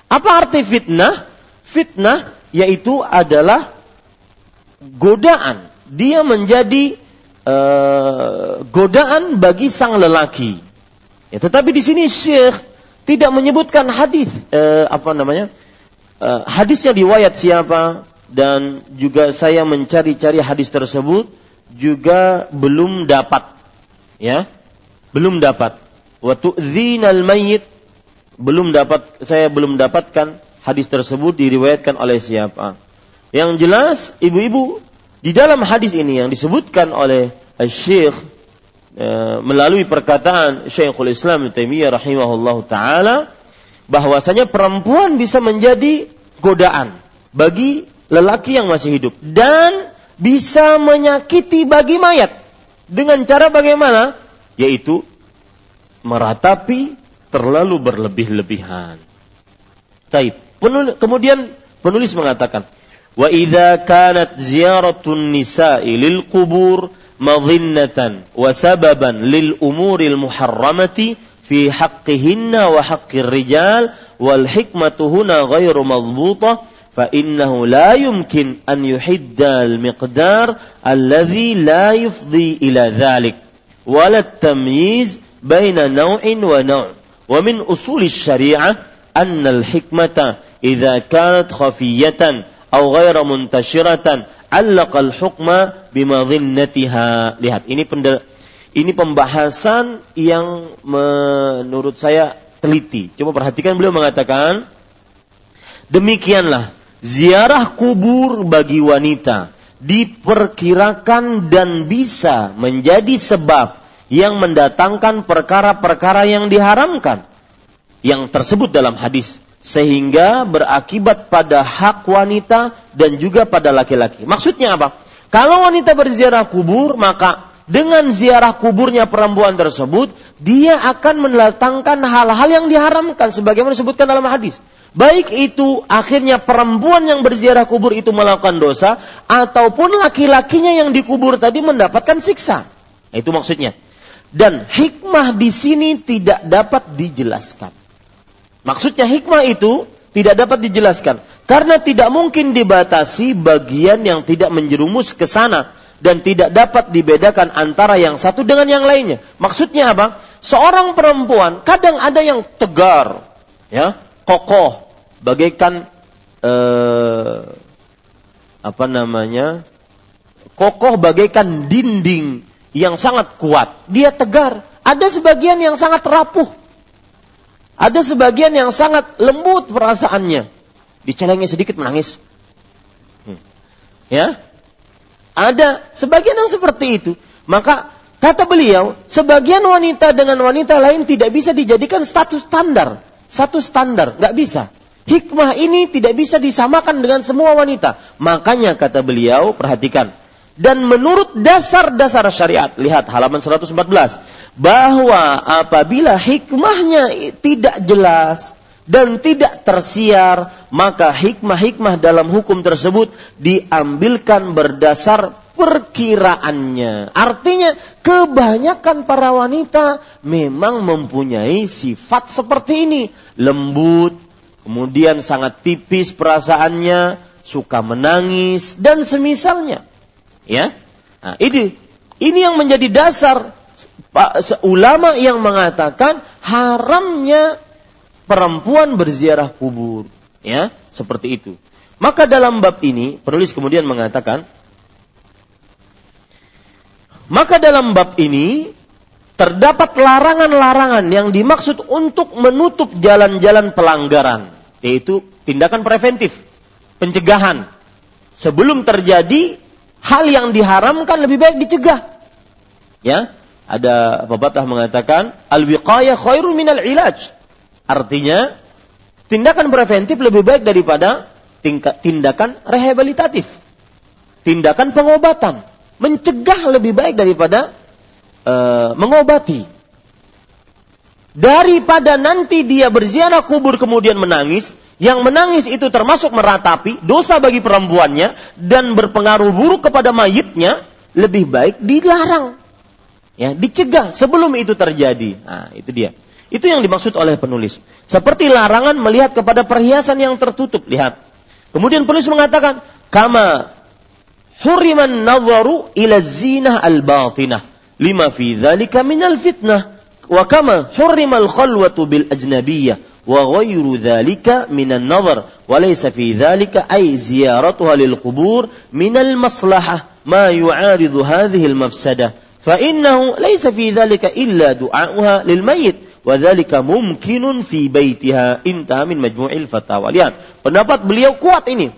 Apa arti fitnah? Fitnah yaitu adalah godaan. Dia menjadi uh, godaan bagi sang lelaki. Ya, tetapi di sini Syekh tidak menyebutkan hadis uh, apa namanya? Uh, hadisnya riwayat siapa, dan juga saya mencari-cari hadis tersebut juga belum dapat ya belum dapat wa tu'dzinal mayyit belum dapat saya belum dapatkan hadis tersebut diriwayatkan oleh siapa yang jelas ibu-ibu di dalam hadis ini yang disebutkan oleh Syekh melalui perkataan Syekhul Islam Taimiyah rahimahullah taala bahwasanya perempuan bisa menjadi godaan bagi lelaki yang masih hidup dan bisa menyakiti bagi mayat dengan cara bagaimana? Yaitu meratapi terlalu berlebih-lebihan. Taib. Kemudian penulis mengatakan, wa idza kanat ziyaratun nisa'i lil qubur umuril muharramati fi haqqihinna wa haqqir rijal wal hikmatu huna ghairu madbutah فإنه لا يمكن أن يحد المقدار الذي لا يفضي إلى ذلك ولا التمييز بين نوع ونوع. ومن أصول الشريعة أن الحكمة إذا كانت خفية أو غير منتشرة allaqal hukma bima dhinnatiha. Lihat, ini pendel, ini pembahasan yang menurut saya teliti. Coba perhatikan beliau mengatakan demikianlah ziarah kubur bagi wanita diperkirakan dan bisa menjadi sebab yang mendatangkan perkara-perkara yang diharamkan yang tersebut dalam hadis sehingga berakibat pada hak wanita dan juga pada laki-laki. Maksudnya apa? Kalau wanita berziarah kubur, maka dengan ziarah kuburnya perempuan tersebut, dia akan mendatangkan hal-hal yang diharamkan sebagaimana disebutkan dalam hadis. Baik itu akhirnya perempuan yang berziarah kubur itu melakukan dosa ataupun laki-lakinya yang dikubur tadi mendapatkan siksa. Itu maksudnya. Dan hikmah di sini tidak dapat dijelaskan. Maksudnya hikmah itu tidak dapat dijelaskan karena tidak mungkin dibatasi bagian yang tidak menjerumus ke sana dan tidak dapat dibedakan antara yang satu dengan yang lainnya. Maksudnya apa? Seorang perempuan kadang ada yang tegar, ya, kokoh, bagaikan eh, apa namanya? kokoh bagaikan dinding yang sangat kuat. Dia tegar. Ada sebagian yang sangat rapuh. Ada sebagian yang sangat lembut perasaannya. Dicelengnya sedikit menangis. Hmm. Ya. Ada sebagian yang seperti itu. Maka kata beliau, sebagian wanita dengan wanita lain tidak bisa dijadikan status standar. Satu standar, nggak bisa. Hikmah ini tidak bisa disamakan dengan semua wanita. Makanya kata beliau, perhatikan. Dan menurut dasar-dasar syariat, lihat halaman 114 bahwa apabila hikmahnya tidak jelas dan tidak tersiar, maka hikmah-hikmah dalam hukum tersebut diambilkan berdasar perkiraannya. Artinya, kebanyakan para wanita memang mempunyai sifat seperti ini, lembut, kemudian sangat tipis perasaannya, suka menangis dan semisalnya. Ya. Nah, ini ini yang menjadi dasar ulama yang mengatakan haramnya perempuan berziarah kubur, ya, seperti itu. Maka dalam bab ini penulis kemudian mengatakan maka dalam bab ini terdapat larangan-larangan yang dimaksud untuk menutup jalan-jalan pelanggaran, yaitu tindakan preventif, pencegahan. Sebelum terjadi hal yang diharamkan lebih baik dicegah. Ya, ada pepatah mengatakan al-wiqayah khairu minal ilaj. Artinya tindakan preventif lebih baik daripada tindakan rehabilitatif. Tindakan pengobatan, mencegah lebih baik daripada uh, mengobati. Daripada nanti dia berziarah kubur kemudian menangis, yang menangis itu termasuk meratapi dosa bagi perempuannya dan berpengaruh buruk kepada mayitnya, lebih baik dilarang ya dicegah sebelum itu terjadi. Nah, itu dia. Itu yang dimaksud oleh penulis. Seperti larangan melihat kepada perhiasan yang tertutup. Lihat. Kemudian penulis mengatakan, kama huriman nadharu ila zinah al-batinah lima fi dzalika minal fitnah وكما حرم الخلوة بالأجنبية وغير ذلك من النظر وليس في ذلك أي زيارتها للقبور من المصلحة ما يعارض هذه المفسدة. فإنه ليس في ذلك إلا دعاؤها للميت وذلك ممكن في بيتها. انتهى من مجموع الفتاوى. Lihat, pendapat beliau kuat ini.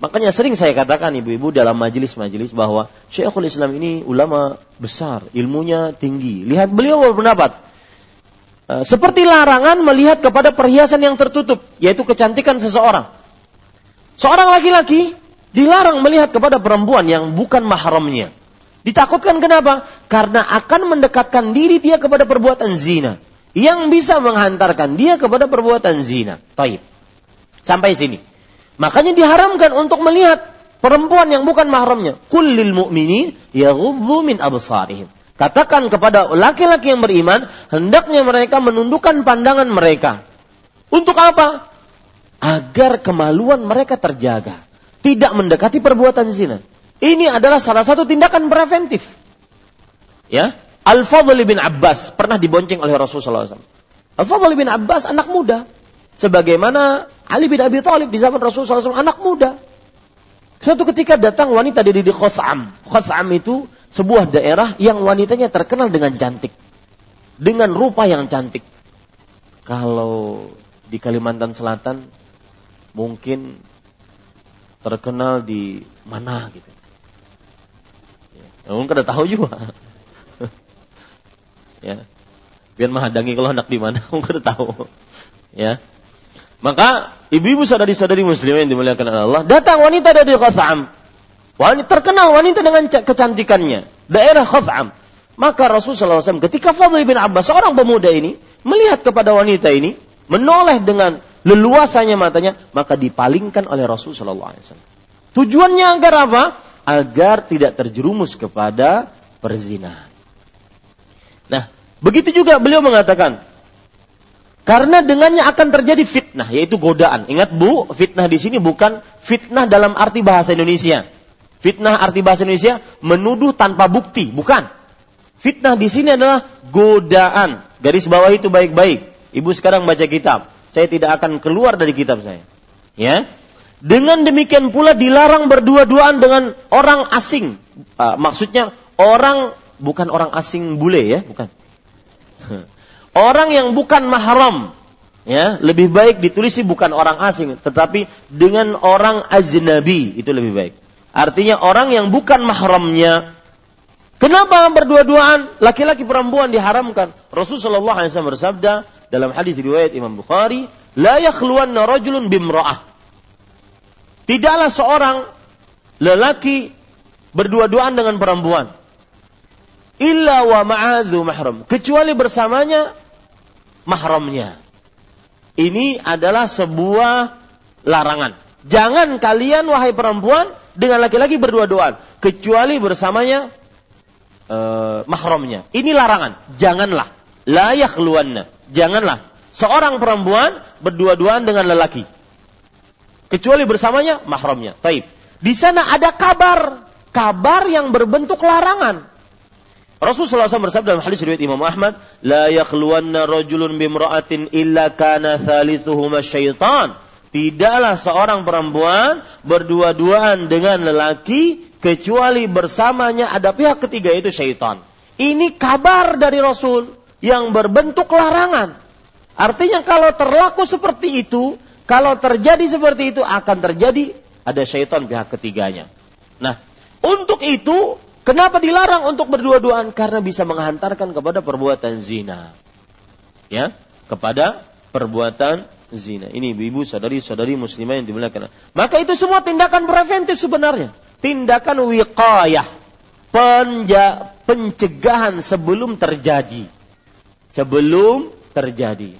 Makanya sering saya katakan ibu-ibu dalam majelis-majelis bahwa Syekhul Islam ini ulama besar ilmunya tinggi lihat beliau berpendapat eh, seperti larangan melihat kepada perhiasan yang tertutup yaitu kecantikan seseorang seorang laki-laki dilarang melihat kepada perempuan yang bukan mahramnya Ditakutkan kenapa? Karena akan mendekatkan diri dia kepada perbuatan zina. Yang bisa menghantarkan dia kepada perbuatan zina. Taib. Sampai sini. Makanya diharamkan untuk melihat perempuan yang bukan mahramnya. Kullil mu'minin yaghuddu min absarihim. Katakan kepada laki-laki yang beriman, hendaknya mereka menundukkan pandangan mereka. Untuk apa? Agar kemaluan mereka terjaga. Tidak mendekati perbuatan zina. Ini adalah salah satu tindakan preventif. Ya, Al-Fadl bin Abbas pernah dibonceng oleh Rasulullah SAW. Al-Fadl bin Abbas anak muda. Sebagaimana Ali bin Abi Thalib di zaman Rasulullah SAW anak muda. Suatu ketika datang wanita dari di Khos'am. Khos'am itu sebuah daerah yang wanitanya terkenal dengan cantik. Dengan rupa yang cantik. Kalau di Kalimantan Selatan mungkin terkenal di mana gitu. Ya, mungkin tahu juga. ya. Biar menghadangi kalau anak di mana, mungkin tahu. Ya. Maka ibu-ibu saudari-saudari muslim yang dimuliakan Allah, datang wanita dari Khaf'am. Wanita terkenal wanita dengan kecantikannya, daerah Khaf'am. Maka Rasulullah SAW ketika Fadl bin Abbas seorang pemuda ini melihat kepada wanita ini, menoleh dengan leluasanya matanya, maka dipalingkan oleh Rasulullah SAW. Tujuannya agar apa? Agar tidak terjerumus kepada perzinahan. Nah, begitu juga beliau mengatakan, karena dengannya akan terjadi yaitu godaan. Ingat bu, fitnah di sini bukan fitnah dalam arti bahasa Indonesia. Fitnah arti bahasa Indonesia menuduh tanpa bukti, bukan. Fitnah di sini adalah godaan. Garis bawah itu baik-baik. Ibu sekarang baca kitab. Saya tidak akan keluar dari kitab saya. Ya. Dengan demikian pula dilarang berdua-duaan dengan orang asing. Uh, maksudnya orang bukan orang asing bule ya, bukan. Orang yang bukan mahram, ya, lebih baik ditulisi bukan orang asing, tetapi dengan orang ajnabi itu lebih baik. Artinya orang yang bukan mahramnya. Kenapa berdua-duaan laki-laki perempuan diharamkan? Rasulullah SAW bersabda dalam hadis riwayat Imam Bukhari, "La yakhluwanna rajulun bimra'ah." Tidaklah seorang lelaki berdua-duaan dengan perempuan illa wa ma'adhu mahram kecuali bersamanya mahramnya ini adalah sebuah larangan. Jangan kalian wahai perempuan dengan laki-laki berdua-duaan. Kecuali bersamanya uh, mahramnya. Ini larangan. Janganlah. La yakhluwanna. Janganlah. Seorang perempuan berdua-duaan dengan lelaki. Kecuali bersamanya mahramnya. Taib. Di sana ada kabar. Kabar yang berbentuk larangan Rasulullah SAW bersabda dalam hadis riwayat Imam Ahmad, "La yakhluwanna rajulun bimra'atin illa kana thalithuhuma syaitan." Tidaklah seorang perempuan berdua-duaan dengan lelaki kecuali bersamanya ada pihak ketiga itu syaitan. Ini kabar dari Rasul yang berbentuk larangan. Artinya kalau terlaku seperti itu, kalau terjadi seperti itu akan terjadi ada syaitan pihak ketiganya. Nah, untuk itu Kenapa dilarang untuk berdua-duaan? Karena bisa menghantarkan kepada perbuatan zina. Ya, kepada perbuatan zina. Ini ibu-ibu, saudari-saudari muslimah yang dimuliakan. Maka itu semua tindakan preventif sebenarnya. Tindakan wiqayah. Penja, pencegahan sebelum terjadi. Sebelum terjadi.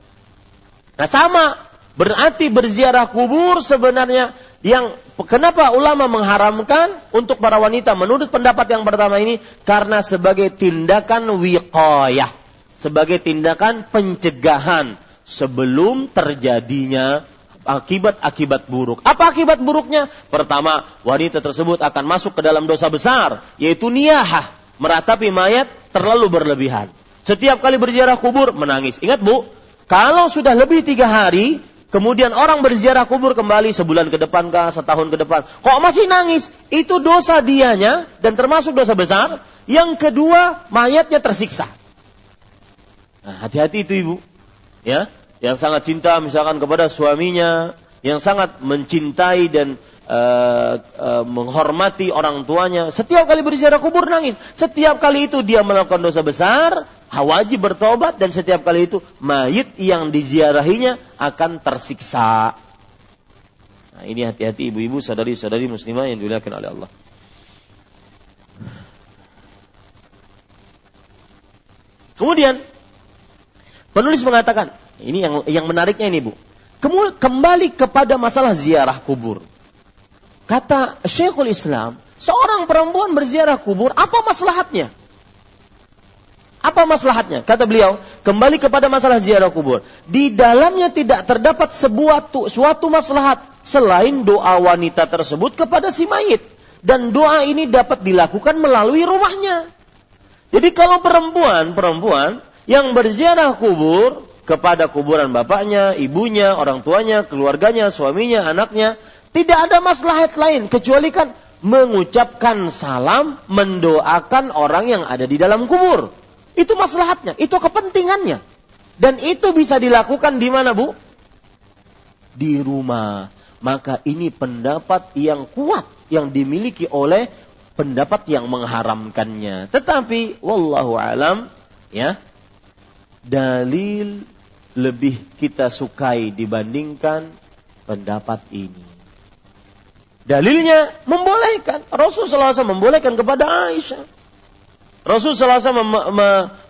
Nah sama, berarti berziarah kubur sebenarnya yang kenapa ulama mengharamkan untuk para wanita menurut pendapat yang pertama ini karena sebagai tindakan wiqayah, sebagai tindakan pencegahan sebelum terjadinya akibat-akibat buruk. Apa akibat buruknya? Pertama, wanita tersebut akan masuk ke dalam dosa besar, yaitu niyahah, meratapi mayat terlalu berlebihan. Setiap kali berziarah kubur menangis. Ingat bu, kalau sudah lebih tiga hari, Kemudian orang berziarah kubur kembali sebulan ke depan kah, setahun ke depan. Kok masih nangis? Itu dosa dianya dan termasuk dosa besar. Yang kedua, mayatnya tersiksa. Nah, hati-hati itu ibu. Ya, yang sangat cinta misalkan kepada suaminya, yang sangat mencintai dan uh, uh, menghormati orang tuanya. Setiap kali berziarah kubur nangis. Setiap kali itu dia melakukan dosa besar, wajib bertobat dan setiap kali itu mayit yang diziarahinya akan tersiksa. Nah, ini hati-hati ibu-ibu, sadari-sadari muslimah yang dimuliakan oleh Allah. Kemudian penulis mengatakan, ini yang yang menariknya ini Bu. kembali kepada masalah ziarah kubur. Kata Syekhul Islam, seorang perempuan berziarah kubur, apa maslahatnya? Apa maslahatnya? Kata beliau, kembali kepada masalah ziarah kubur. Di dalamnya tidak terdapat sebuah tu, suatu maslahat selain doa wanita tersebut kepada si mayit. Dan doa ini dapat dilakukan melalui rumahnya. Jadi kalau perempuan, perempuan yang berziarah kubur kepada kuburan bapaknya, ibunya, orang tuanya, keluarganya, suaminya, anaknya, tidak ada maslahat lain kecuali kan mengucapkan salam, mendoakan orang yang ada di dalam kubur. Itu maslahatnya, itu kepentingannya. Dan itu bisa dilakukan di mana, Bu? Di rumah. Maka ini pendapat yang kuat yang dimiliki oleh pendapat yang mengharamkannya. Tetapi wallahu alam ya dalil lebih kita sukai dibandingkan pendapat ini. Dalilnya membolehkan. Rasulullah SAW membolehkan kepada Aisyah. Rasulullah SAW mem mem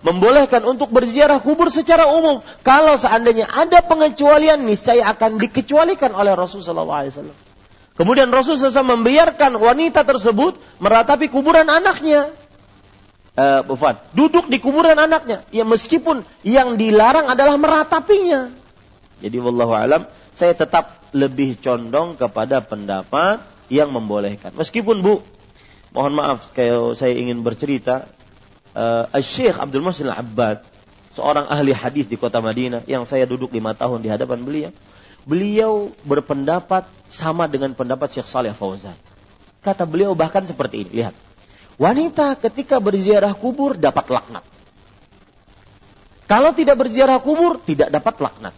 membolehkan untuk berziarah kubur secara umum. Kalau seandainya ada pengecualian, niscaya akan dikecualikan oleh Rasulullah SAW. Kemudian Rasulullah SAW membiarkan wanita tersebut meratapi kuburan anaknya. Uh, duduk di kuburan anaknya. Ya meskipun yang dilarang adalah meratapinya. Jadi wallahu alam, saya tetap lebih condong kepada pendapat yang membolehkan. Meskipun Bu, mohon maaf kalau saya ingin bercerita, uh, Syekh Abdul Muhsin Al-Abbad, seorang ahli hadis di kota Madinah yang saya duduk lima tahun di hadapan beliau. Beliau berpendapat sama dengan pendapat Syekh Saleh Fauzan. Kata beliau bahkan seperti ini, lihat. Wanita ketika berziarah kubur dapat laknat. Kalau tidak berziarah kubur tidak dapat laknat.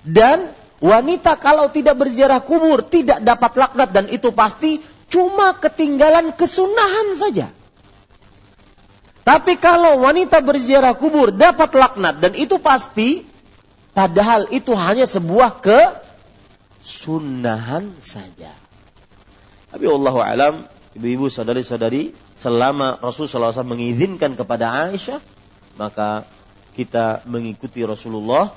Dan wanita kalau tidak berziarah kubur tidak dapat laknat dan itu pasti cuma ketinggalan kesunahan saja. Tapi kalau wanita berziarah kubur dapat laknat dan itu pasti, padahal itu hanya sebuah kesunahan saja. Tapi Allah alam, ibu-ibu saudari-saudari, selama Rasulullah SAW mengizinkan kepada Aisyah, maka kita mengikuti Rasulullah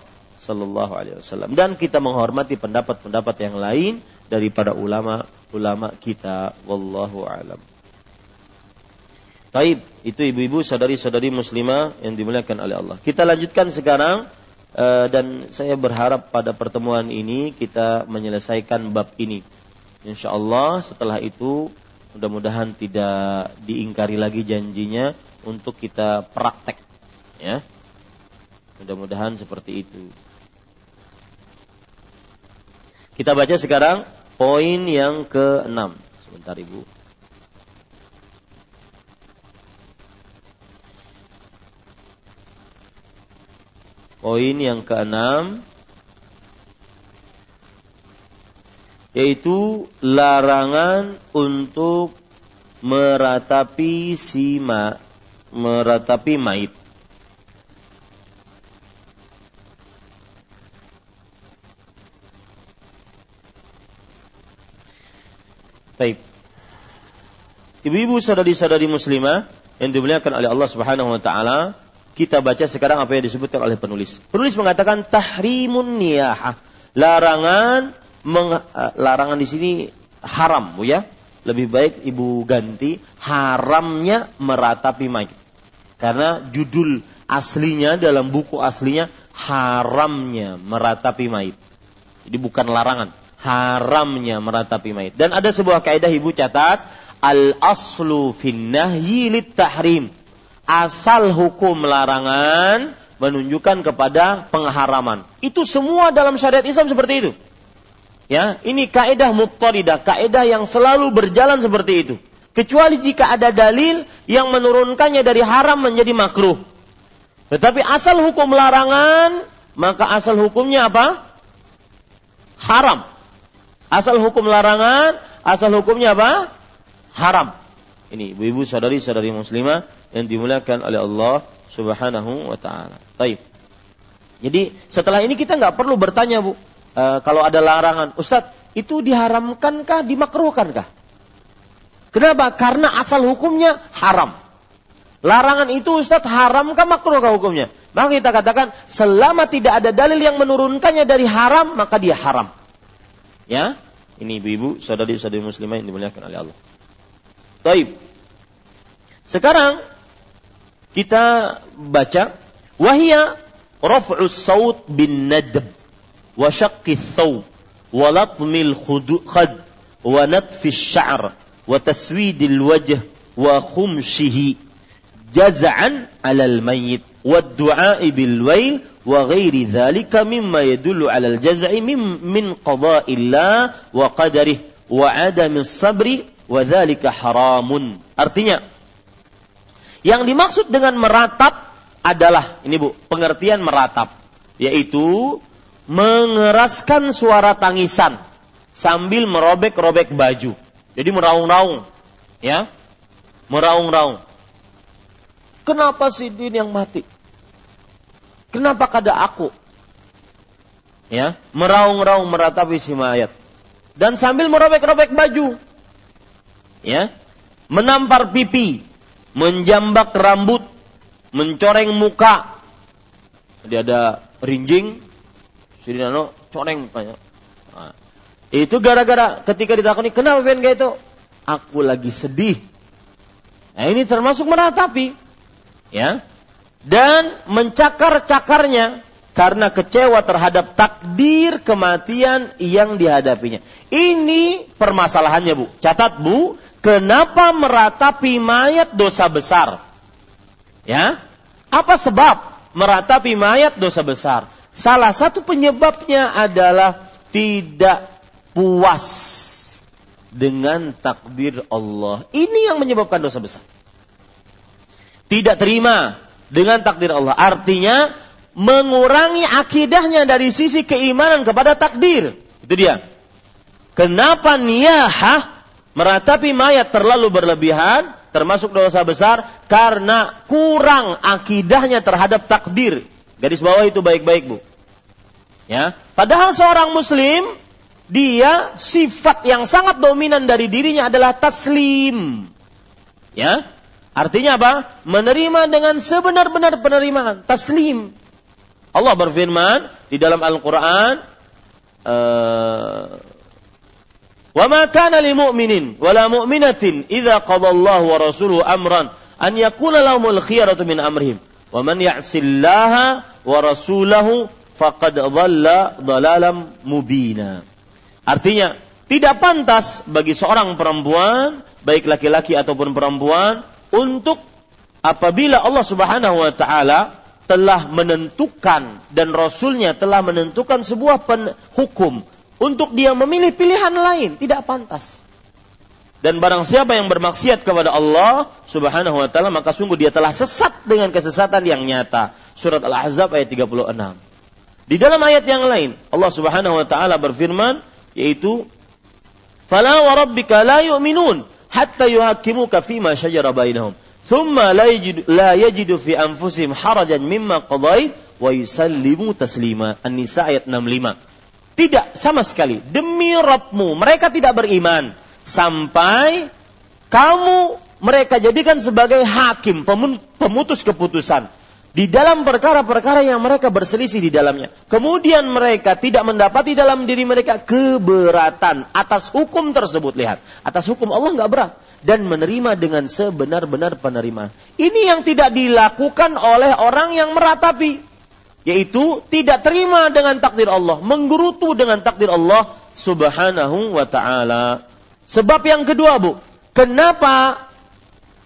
Sallallahu Alaihi Wasallam dan kita menghormati pendapat-pendapat yang lain daripada ulama-ulama kita. Wallahu alam. Taib, itu ibu-ibu saudari-saudari muslimah yang dimuliakan oleh Allah. Kita lanjutkan sekarang uh, dan saya berharap pada pertemuan ini kita menyelesaikan bab ini. Insya Allah setelah itu mudah-mudahan tidak diingkari lagi janjinya untuk kita praktek. Ya, mudah-mudahan seperti itu. Kita baca sekarang poin yang ke-6. Sebentar Ibu. Poin yang keenam yaitu larangan untuk meratapi sima meratapi mait. Baik. Ibu-ibu saudari-saudari muslimah yang dimuliakan oleh Allah Subhanahu wa taala, kita baca sekarang apa yang disebutkan oleh penulis. Penulis mengatakan tahrimun niyahah. Larangan meng, uh, larangan di sini haram, ya. Lebih baik Ibu ganti haramnya meratapi mayit. Karena judul aslinya dalam buku aslinya haramnya meratapi mayit. Jadi bukan larangan, haramnya meratapi mayit. Dan ada sebuah kaidah Ibu catat, al aslu fin nahyi lit tahrim asal hukum larangan menunjukkan kepada pengharaman. Itu semua dalam syariat Islam seperti itu. Ya, ini kaidah muttaridah, kaidah yang selalu berjalan seperti itu. Kecuali jika ada dalil yang menurunkannya dari haram menjadi makruh. Tetapi asal hukum larangan, maka asal hukumnya apa? Haram. Asal hukum larangan, asal hukumnya apa? Haram. Ini ibu-ibu saudari-saudari muslimah yang dimuliakan oleh Allah Subhanahu wa taala. Baik. Jadi setelah ini kita nggak perlu bertanya bu, e, kalau ada larangan, Ustadz itu diharamkankah, dimakruhkankah? Kenapa? Karena asal hukumnya haram. Larangan itu Ustaz haramkah makruhkah hukumnya? Maka kita katakan selama tidak ada dalil yang menurunkannya dari haram maka dia haram. Ya, ini ibu-ibu, saudari-saudari muslimah yang dimuliakan oleh Allah. Taib. Sekarang kita baca wahia raf'us saut bin nadb wa syaqqi thawb wa latmil khad wa natfi sy'r wa taswidil wajh wa khumshihi jaz'an 'alal mayyit wad du'a'i bil wail wa ghairi dzalika mimma yadullu 'alal jaz'i min, min qada'illah wa qadarih wa 'adami sabri wa dzalika haramun artinya yang dimaksud dengan meratap adalah ini Bu pengertian meratap yaitu mengeraskan suara tangisan sambil merobek-robek baju jadi meraung-raung ya meraung-raung Kenapa si Din yang mati? Kenapa kada aku? Ya, meraung-raung meratapi si mayat. Dan sambil merobek-robek baju. Ya, menampar pipi, menjambak rambut, mencoreng muka. Jadi ada rinjing, si Nano coreng mukanya. Nah, itu gara-gara ketika ditakoni, kenapa Ben kayak itu? Aku lagi sedih. Nah ini termasuk meratapi ya dan mencakar-cakarnya karena kecewa terhadap takdir kematian yang dihadapinya. Ini permasalahannya, Bu. Catat, Bu, kenapa meratapi mayat dosa besar? Ya. Apa sebab meratapi mayat dosa besar? Salah satu penyebabnya adalah tidak puas dengan takdir Allah. Ini yang menyebabkan dosa besar tidak terima dengan takdir Allah. Artinya mengurangi akidahnya dari sisi keimanan kepada takdir. Itu dia. Kenapa niyahah meratapi mayat terlalu berlebihan termasuk dosa besar karena kurang akidahnya terhadap takdir. Garis bawah itu baik-baik, Bu. Ya, padahal seorang muslim dia sifat yang sangat dominan dari dirinya adalah taslim. Ya, Artinya apa? Menerima dengan sebenar-benar penerimaan, taslim. Allah berfirman di dalam Al-Qur'an, uh, "Wa ma kana lil mu'minin wa la mu'minatin idza qada wa rasuluhu amran an yakuna lahumul khiyaratu min amrihim wa man ya'sillaha wa rasulahu faqad dhalla mubina." Artinya, tidak pantas bagi seorang perempuan, baik laki-laki ataupun perempuan, untuk apabila Allah Subhanahu wa taala telah menentukan dan rasulnya telah menentukan sebuah pen, hukum untuk dia memilih pilihan lain tidak pantas. Dan barang siapa yang bermaksiat kepada Allah Subhanahu wa taala maka sungguh dia telah sesat dengan kesesatan yang nyata. Surat Al-Ahzab ayat 36. Di dalam ayat yang lain Allah Subhanahu wa taala berfirman yaitu Fala wa rabbika la yu'minun hatta yuhakkimuka fima syajara bainahum. Thumma la yajidu, la yajidu fi anfusihim harajan mimma qadait wa yusallimu taslima. An-Nisa ayat 65. Tidak sama sekali. Demi Rabbmu, mereka tidak beriman sampai kamu mereka jadikan sebagai hakim, pemutus keputusan di dalam perkara-perkara yang mereka berselisih di dalamnya. Kemudian mereka tidak mendapati dalam diri mereka keberatan atas hukum tersebut. Lihat, atas hukum Allah nggak berat dan menerima dengan sebenar-benar penerimaan. Ini yang tidak dilakukan oleh orang yang meratapi, yaitu tidak terima dengan takdir Allah, menggerutu dengan takdir Allah Subhanahu wa taala. Sebab yang kedua, Bu, kenapa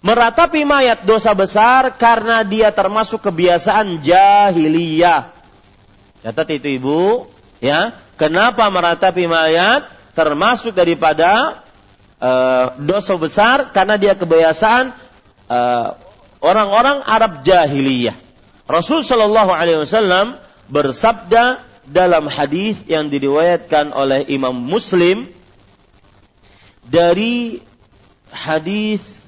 meratapi mayat dosa besar karena dia termasuk kebiasaan jahiliyah. Catat itu ibu, ya. Kenapa meratapi mayat termasuk daripada uh, dosa besar karena dia kebiasaan uh, orang-orang Arab jahiliyah. Rasul Shallallahu Alaihi Wasallam bersabda dalam hadis yang diriwayatkan oleh Imam Muslim dari hadis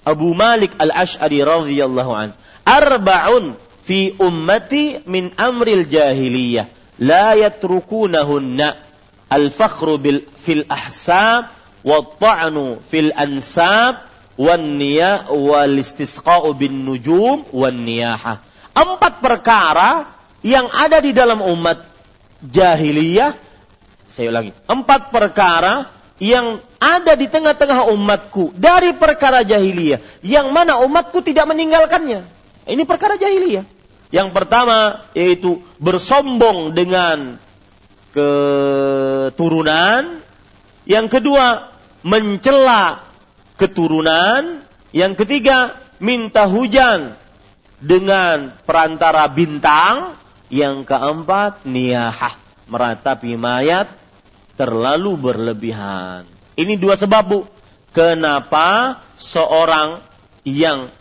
Abu Malik Al-Ash'ari radhiyallahu an. Arba'un fi ummati min amril jahiliyah la yatrukunahunna al-fakhru bil fil ahsab wa ta'nu fil ansab wan niya wal istisqa'u bin nujum wan. Empat perkara yang ada di dalam umat jahiliyah saya ulangi, empat perkara yang ada di tengah-tengah umatku dari perkara jahiliyah yang mana umatku tidak meninggalkannya. Ini perkara jahiliyah. Yang pertama yaitu bersombong dengan keturunan. Yang kedua mencela keturunan. Yang ketiga minta hujan dengan perantara bintang. Yang keempat niyahah meratapi mayat terlalu berlebihan. Ini dua sebab bu. Kenapa seorang yang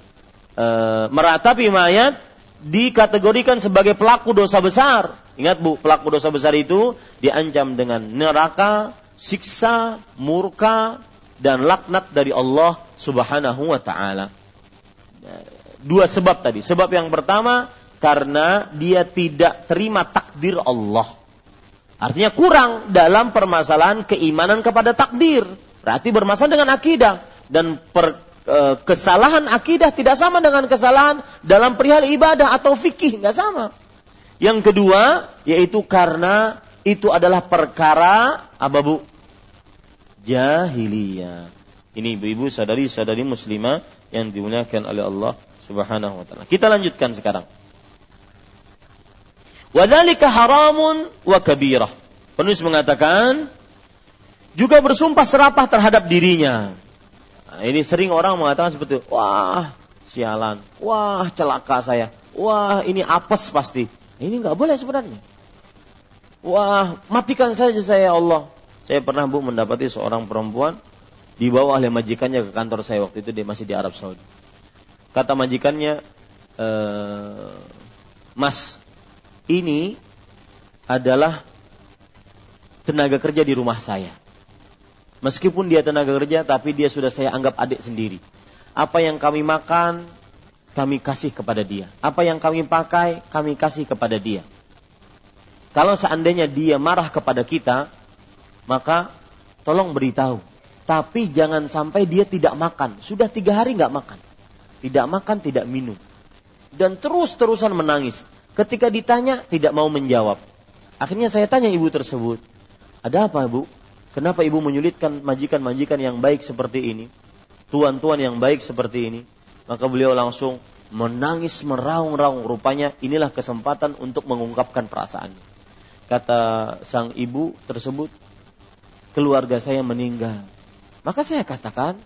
e, meratapi mayat dikategorikan sebagai pelaku dosa besar? Ingat bu, pelaku dosa besar itu diancam dengan neraka, siksa, murka, dan laknat dari Allah Subhanahu wa Ta'ala. Dua sebab tadi. Sebab yang pertama karena dia tidak terima takdir Allah. Artinya kurang dalam permasalahan keimanan kepada takdir. Berarti bermasalah dengan akidah dan per, e, kesalahan akidah tidak sama dengan kesalahan dalam perihal ibadah atau fikih nggak sama. Yang kedua yaitu karena itu adalah perkara apa bu? Jahiliyah. Ini ibu-ibu sadari-sadari muslimah yang dimuliakan oleh Allah Subhanahu wa taala. Kita lanjutkan sekarang. Wadhalika haramun wa kabirah. Penulis mengatakan juga bersumpah serapah terhadap dirinya. Nah, ini sering orang mengatakan seperti. Wah, sialan. Wah, celaka saya. Wah, ini apes pasti. Ini nggak boleh sebenarnya. Wah, matikan saja saya Allah. Saya pernah bu mendapati seorang perempuan dibawa oleh majikannya ke kantor saya waktu itu dia masih di Arab Saudi. Kata majikannya, e, Mas, ini adalah tenaga kerja di rumah saya. Meskipun dia tenaga kerja, tapi dia sudah saya anggap adik sendiri. Apa yang kami makan, kami kasih kepada dia. Apa yang kami pakai, kami kasih kepada dia. Kalau seandainya dia marah kepada kita, maka tolong beritahu. Tapi jangan sampai dia tidak makan. Sudah tiga hari nggak makan. Tidak makan, tidak minum. Dan terus-terusan menangis. Ketika ditanya tidak mau menjawab. Akhirnya saya tanya ibu tersebut, ada apa ibu? Kenapa ibu menyulitkan majikan-majikan yang baik seperti ini? Tuan-tuan yang baik seperti ini? Maka beliau langsung menangis meraung-raung. Rupanya inilah kesempatan untuk mengungkapkan perasaannya. Kata sang ibu tersebut, keluarga saya meninggal. Maka saya katakan,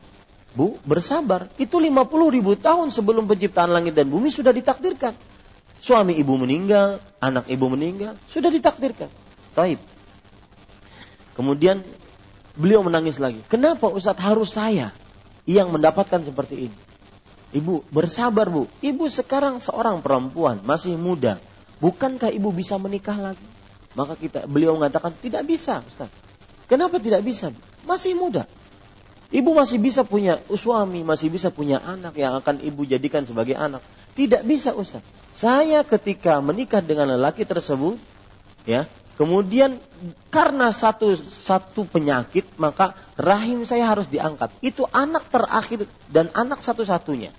Bu, bersabar. Itu 50 ribu tahun sebelum penciptaan langit dan bumi sudah ditakdirkan. Suami ibu meninggal, anak ibu meninggal, sudah ditakdirkan. Taib. Kemudian beliau menangis lagi. Kenapa Ustadz harus saya yang mendapatkan seperti ini? Ibu, bersabar bu. Ibu sekarang seorang perempuan, masih muda. Bukankah ibu bisa menikah lagi? Maka kita beliau mengatakan tidak bisa, Ustaz. Kenapa tidak bisa? Masih muda. Ibu masih bisa punya suami, masih bisa punya anak yang akan ibu jadikan sebagai anak. Tidak bisa Ustaz. Saya ketika menikah dengan lelaki tersebut, ya, kemudian karena satu satu penyakit, maka rahim saya harus diangkat. Itu anak terakhir dan anak satu-satunya.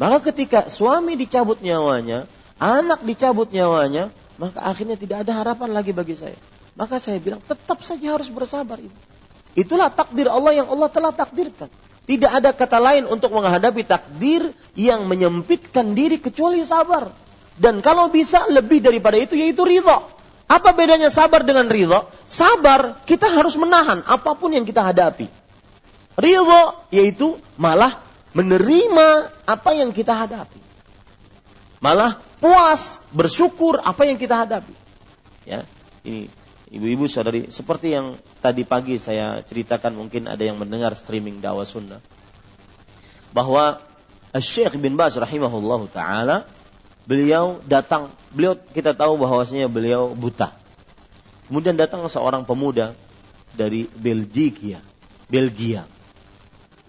Maka ketika suami dicabut nyawanya, anak dicabut nyawanya, maka akhirnya tidak ada harapan lagi bagi saya. Maka saya bilang tetap saja harus bersabar ibu. Itulah takdir Allah yang Allah telah takdirkan. Tidak ada kata lain untuk menghadapi takdir yang menyempitkan diri kecuali sabar. Dan kalau bisa lebih daripada itu yaitu ridho. Apa bedanya sabar dengan ridho? Sabar kita harus menahan apa pun yang kita hadapi. Ridho yaitu malah menerima apa yang kita hadapi. Malah puas, bersyukur apa yang kita hadapi. Ya, ini Ibu-ibu saudari, seperti yang tadi pagi saya ceritakan mungkin ada yang mendengar streaming dakwah sunnah. Bahwa Syekh bin Baz rahimahullah taala beliau datang, beliau kita tahu bahwasanya beliau buta. Kemudian datang seorang pemuda dari Belgia, Belgia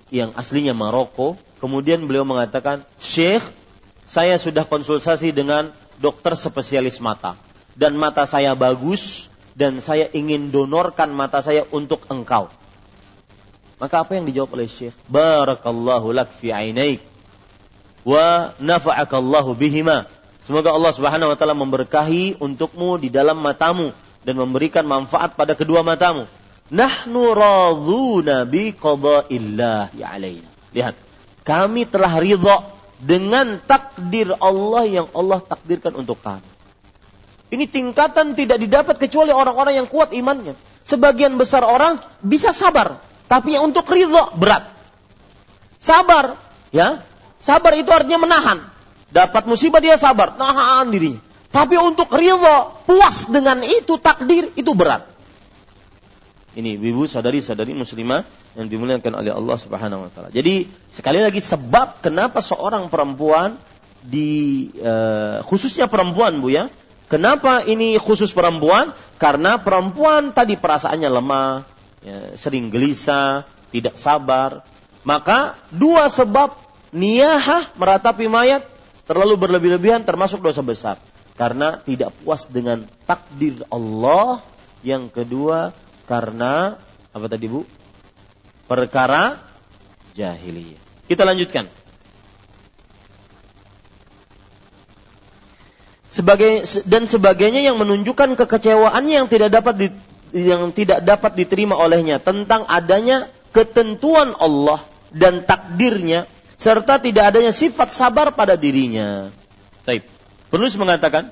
yang aslinya Maroko. Kemudian beliau mengatakan, Syekh, saya sudah konsultasi dengan dokter spesialis mata dan mata saya bagus dan saya ingin donorkan mata saya untuk engkau. Maka apa yang dijawab oleh Syekh? Barakallahu lak fi ainaik wa nafa'akallahu bihima. Semoga Allah Subhanahu wa taala memberkahi untukmu di dalam matamu dan memberikan manfaat pada kedua matamu. Nahnu radhuna bi qada'illahi alaina. Lihat, kami telah ridha dengan takdir Allah yang Allah takdirkan untuk kami. Ini tingkatan tidak didapat kecuali orang-orang yang kuat imannya. Sebagian besar orang bisa sabar, tapi untuk ridho berat. Sabar, ya. Sabar itu artinya menahan. Dapat musibah dia sabar, nahan dirinya. Tapi untuk ridho, puas dengan itu takdir, itu berat. Ini ibu sadari-sadari muslimah yang dimuliakan oleh Allah Subhanahu wa taala. Jadi sekali lagi sebab kenapa seorang perempuan di uh, khususnya perempuan Bu ya. Kenapa ini khusus perempuan? Karena perempuan tadi perasaannya lemah, ya, sering gelisah, tidak sabar. Maka dua sebab niyahah meratapi mayat terlalu berlebih-lebihan termasuk dosa besar. Karena tidak puas dengan takdir Allah. Yang kedua karena apa tadi Bu? Perkara jahiliyah. Kita lanjutkan. Sebagai dan sebagainya yang menunjukkan kekecewaannya yang tidak dapat di, yang tidak dapat diterima olehnya tentang adanya ketentuan Allah dan takdirnya serta tidak adanya sifat sabar pada dirinya. Taib. Penulis mengatakan,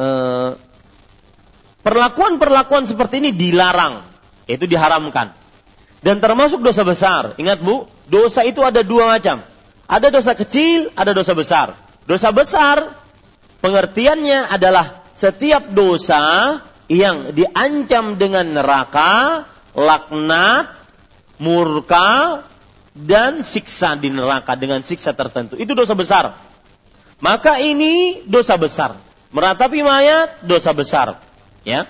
uh, Perlakuan-perlakuan seperti ini dilarang, yaitu diharamkan. Dan termasuk dosa besar. Ingat Bu, dosa itu ada dua macam. Ada dosa kecil, ada dosa besar. Dosa besar pengertiannya adalah setiap dosa yang diancam dengan neraka, laknat, murka, dan siksa di neraka dengan siksa tertentu. Itu dosa besar. Maka ini dosa besar. Meratapi mayat, dosa besar. Ya.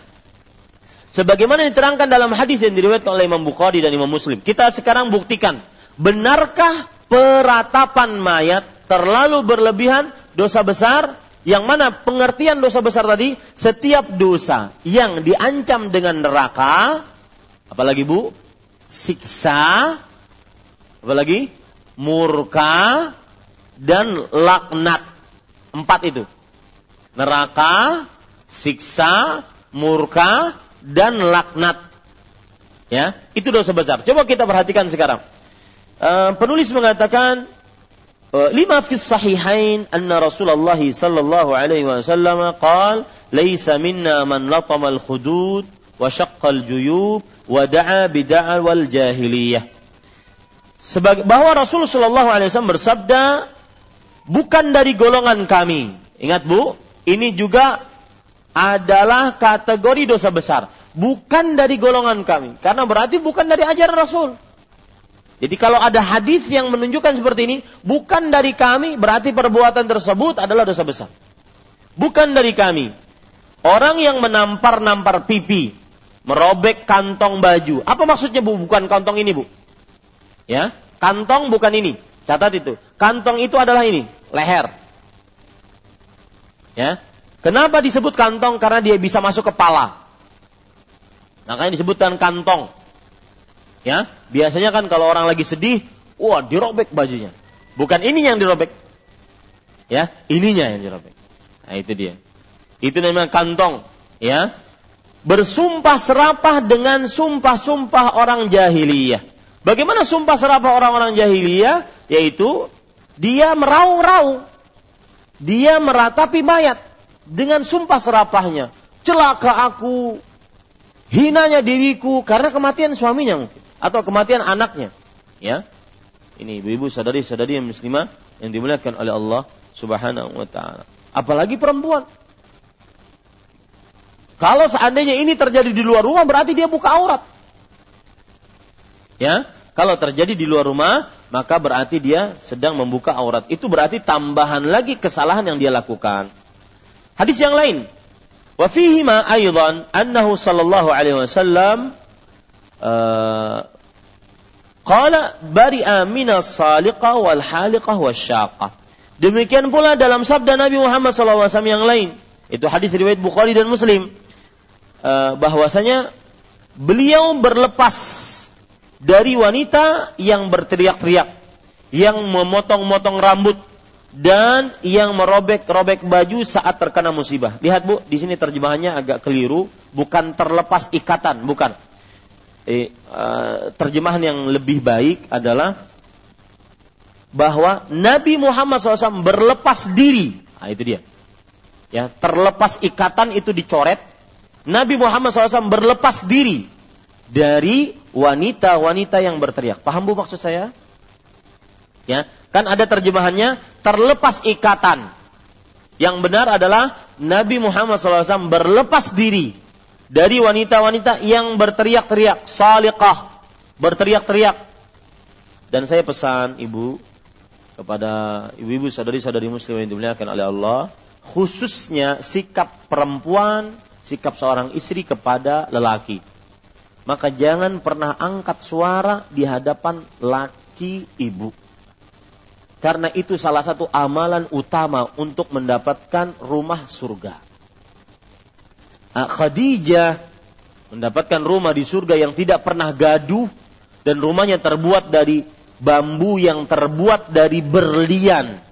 Sebagaimana diterangkan dalam hadis yang diriwayatkan oleh Imam Bukhari dan Imam Muslim. Kita sekarang buktikan, benarkah peratapan mayat terlalu berlebihan dosa besar? Yang mana pengertian dosa besar tadi, setiap dosa yang diancam dengan neraka, apalagi Bu, siksa, apalagi murka dan laknat. Empat itu. Neraka, siksa, murka, dan laknat. Ya, itu dosa besar. Coba kita perhatikan sekarang. Uh, penulis mengatakan lima fi sahihain anna Rasulullah sallallahu alaihi wasallam qala laisa minna man latama al-khudud wa syaqqa al-juyub wa da'a bid'a wal jahiliyah. Sebagai, bahwa Rasulullah sallallahu alaihi wasallam bersabda bukan dari golongan kami. Ingat Bu, ini juga adalah kategori dosa besar. Bukan dari golongan kami. Karena berarti bukan dari ajaran Rasul. Jadi kalau ada hadis yang menunjukkan seperti ini, bukan dari kami, berarti perbuatan tersebut adalah dosa besar. Bukan dari kami. Orang yang menampar-nampar pipi, merobek kantong baju. Apa maksudnya Bu? Bukan kantong ini, Bu. Ya, kantong bukan ini. Catat itu. Kantong itu adalah ini, leher. Ya, Kenapa disebut kantong? Karena dia bisa masuk kepala. Makanya disebutkan kantong. Ya, biasanya kan kalau orang lagi sedih, wah dirobek bajunya. Bukan ini yang dirobek. Ya, ininya yang dirobek. Nah, itu dia. Itu namanya kantong, ya. Bersumpah serapah dengan sumpah-sumpah orang jahiliyah. Bagaimana sumpah serapah orang-orang jahiliyah? Yaitu dia merau-rau. Dia meratapi mayat dengan sumpah serapahnya. Celaka aku, hinanya diriku karena kematian suaminya mungkin atau kematian anaknya. Ya. Ini ibu-ibu sadari-sadari yang muslimah yang dimuliakan oleh Allah Subhanahu wa taala. Apalagi perempuan. Kalau seandainya ini terjadi di luar rumah berarti dia buka aurat. Ya, kalau terjadi di luar rumah maka berarti dia sedang membuka aurat. Itu berarti tambahan lagi kesalahan yang dia lakukan. Hadis yang lain. Wa fihi ma aidan annahu sallallahu alaihi wasallam qala bari'a mina saliqa wal haliqah wasyaqa. Demikian pula dalam sabda Nabi Muhammad SAW yang lain. Itu hadis riwayat Bukhari dan Muslim. Uh, bahwasanya beliau berlepas dari wanita yang berteriak-teriak, yang memotong-motong rambut dan yang merobek-robek baju saat terkena musibah. Lihat Bu, di sini terjemahannya agak keliru, bukan terlepas ikatan, bukan. Eh, uh, terjemahan yang lebih baik adalah bahwa Nabi Muhammad SAW berlepas diri. Nah, itu dia. Ya, terlepas ikatan itu dicoret. Nabi Muhammad SAW berlepas diri dari wanita-wanita yang berteriak. Paham Bu maksud saya? Ya, kan ada terjemahannya terlepas ikatan. Yang benar adalah Nabi Muhammad SAW berlepas diri dari wanita-wanita yang berteriak-teriak, salikah, berteriak-teriak. Dan saya pesan ibu kepada ibu-ibu sadari-sadari muslim yang dimuliakan oleh Allah, khususnya sikap perempuan, sikap seorang istri kepada lelaki maka jangan pernah angkat suara di hadapan laki ibu. Karena itu salah satu amalan utama untuk mendapatkan rumah surga. Ah, Khadijah mendapatkan rumah di surga yang tidak pernah gaduh dan rumahnya terbuat dari bambu yang terbuat dari berlian.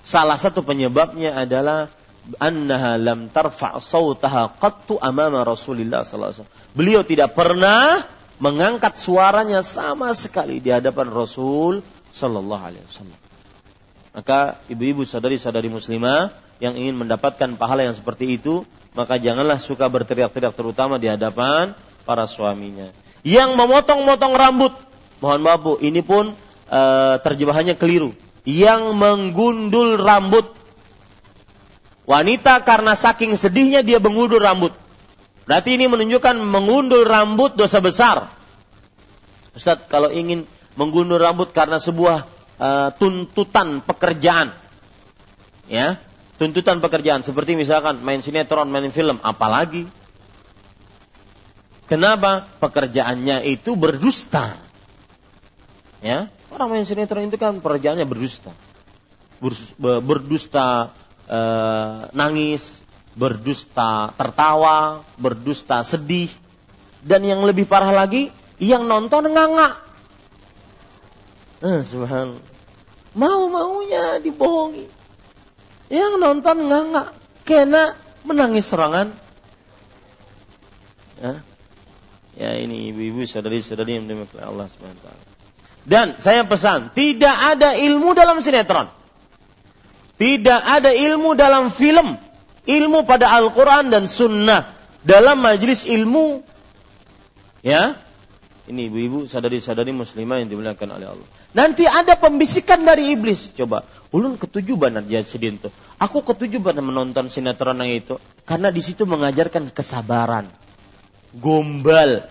Salah satu penyebabnya adalah annaha lam tarfa' sautaha qattu amama Rasulillah sallallahu alaihi wasallam. Beliau tidak pernah mengangkat suaranya sama sekali di hadapan Rasul sallallahu alaihi wasallam. Maka ibu-ibu sadari-sadari muslimah yang ingin mendapatkan pahala yang seperti itu, maka janganlah suka berteriak-teriak terutama di hadapan para suaminya. Yang memotong-motong rambut, mohon maaf Bu, ini pun e, terjemahannya keliru. Yang menggundul rambut Wanita karena saking sedihnya dia mengundur rambut. Berarti ini menunjukkan mengundur rambut dosa besar. Ustaz, kalau ingin mengundur rambut karena sebuah uh, tuntutan pekerjaan, ya, tuntutan pekerjaan seperti misalkan main sinetron, main film, apalagi. Kenapa? Pekerjaannya itu berdusta. Ya, orang main sinetron itu kan pekerjaannya berdusta. Berdusta eh, nangis, berdusta tertawa, berdusta sedih, dan yang lebih parah lagi, yang nonton nganga. Eh, subhanallah. Mau-maunya dibohongi. Yang nonton nganga, kena menangis serangan. Ya, ya ini ibu-ibu saudari-saudari yang dimaksud Allah SWT. Dan saya pesan, tidak ada ilmu dalam sinetron. Tidak ada ilmu dalam film. Ilmu pada Al-Quran dan Sunnah. Dalam majlis ilmu. Ya. Ini ibu-ibu sadari-sadari muslimah yang dimuliakan oleh Allah. Nanti ada pembisikan dari iblis. Coba. Ulun ketujuh benar sedih itu. Aku ketujuh benar menonton sinetron yang itu. Karena di situ mengajarkan kesabaran. Gombal.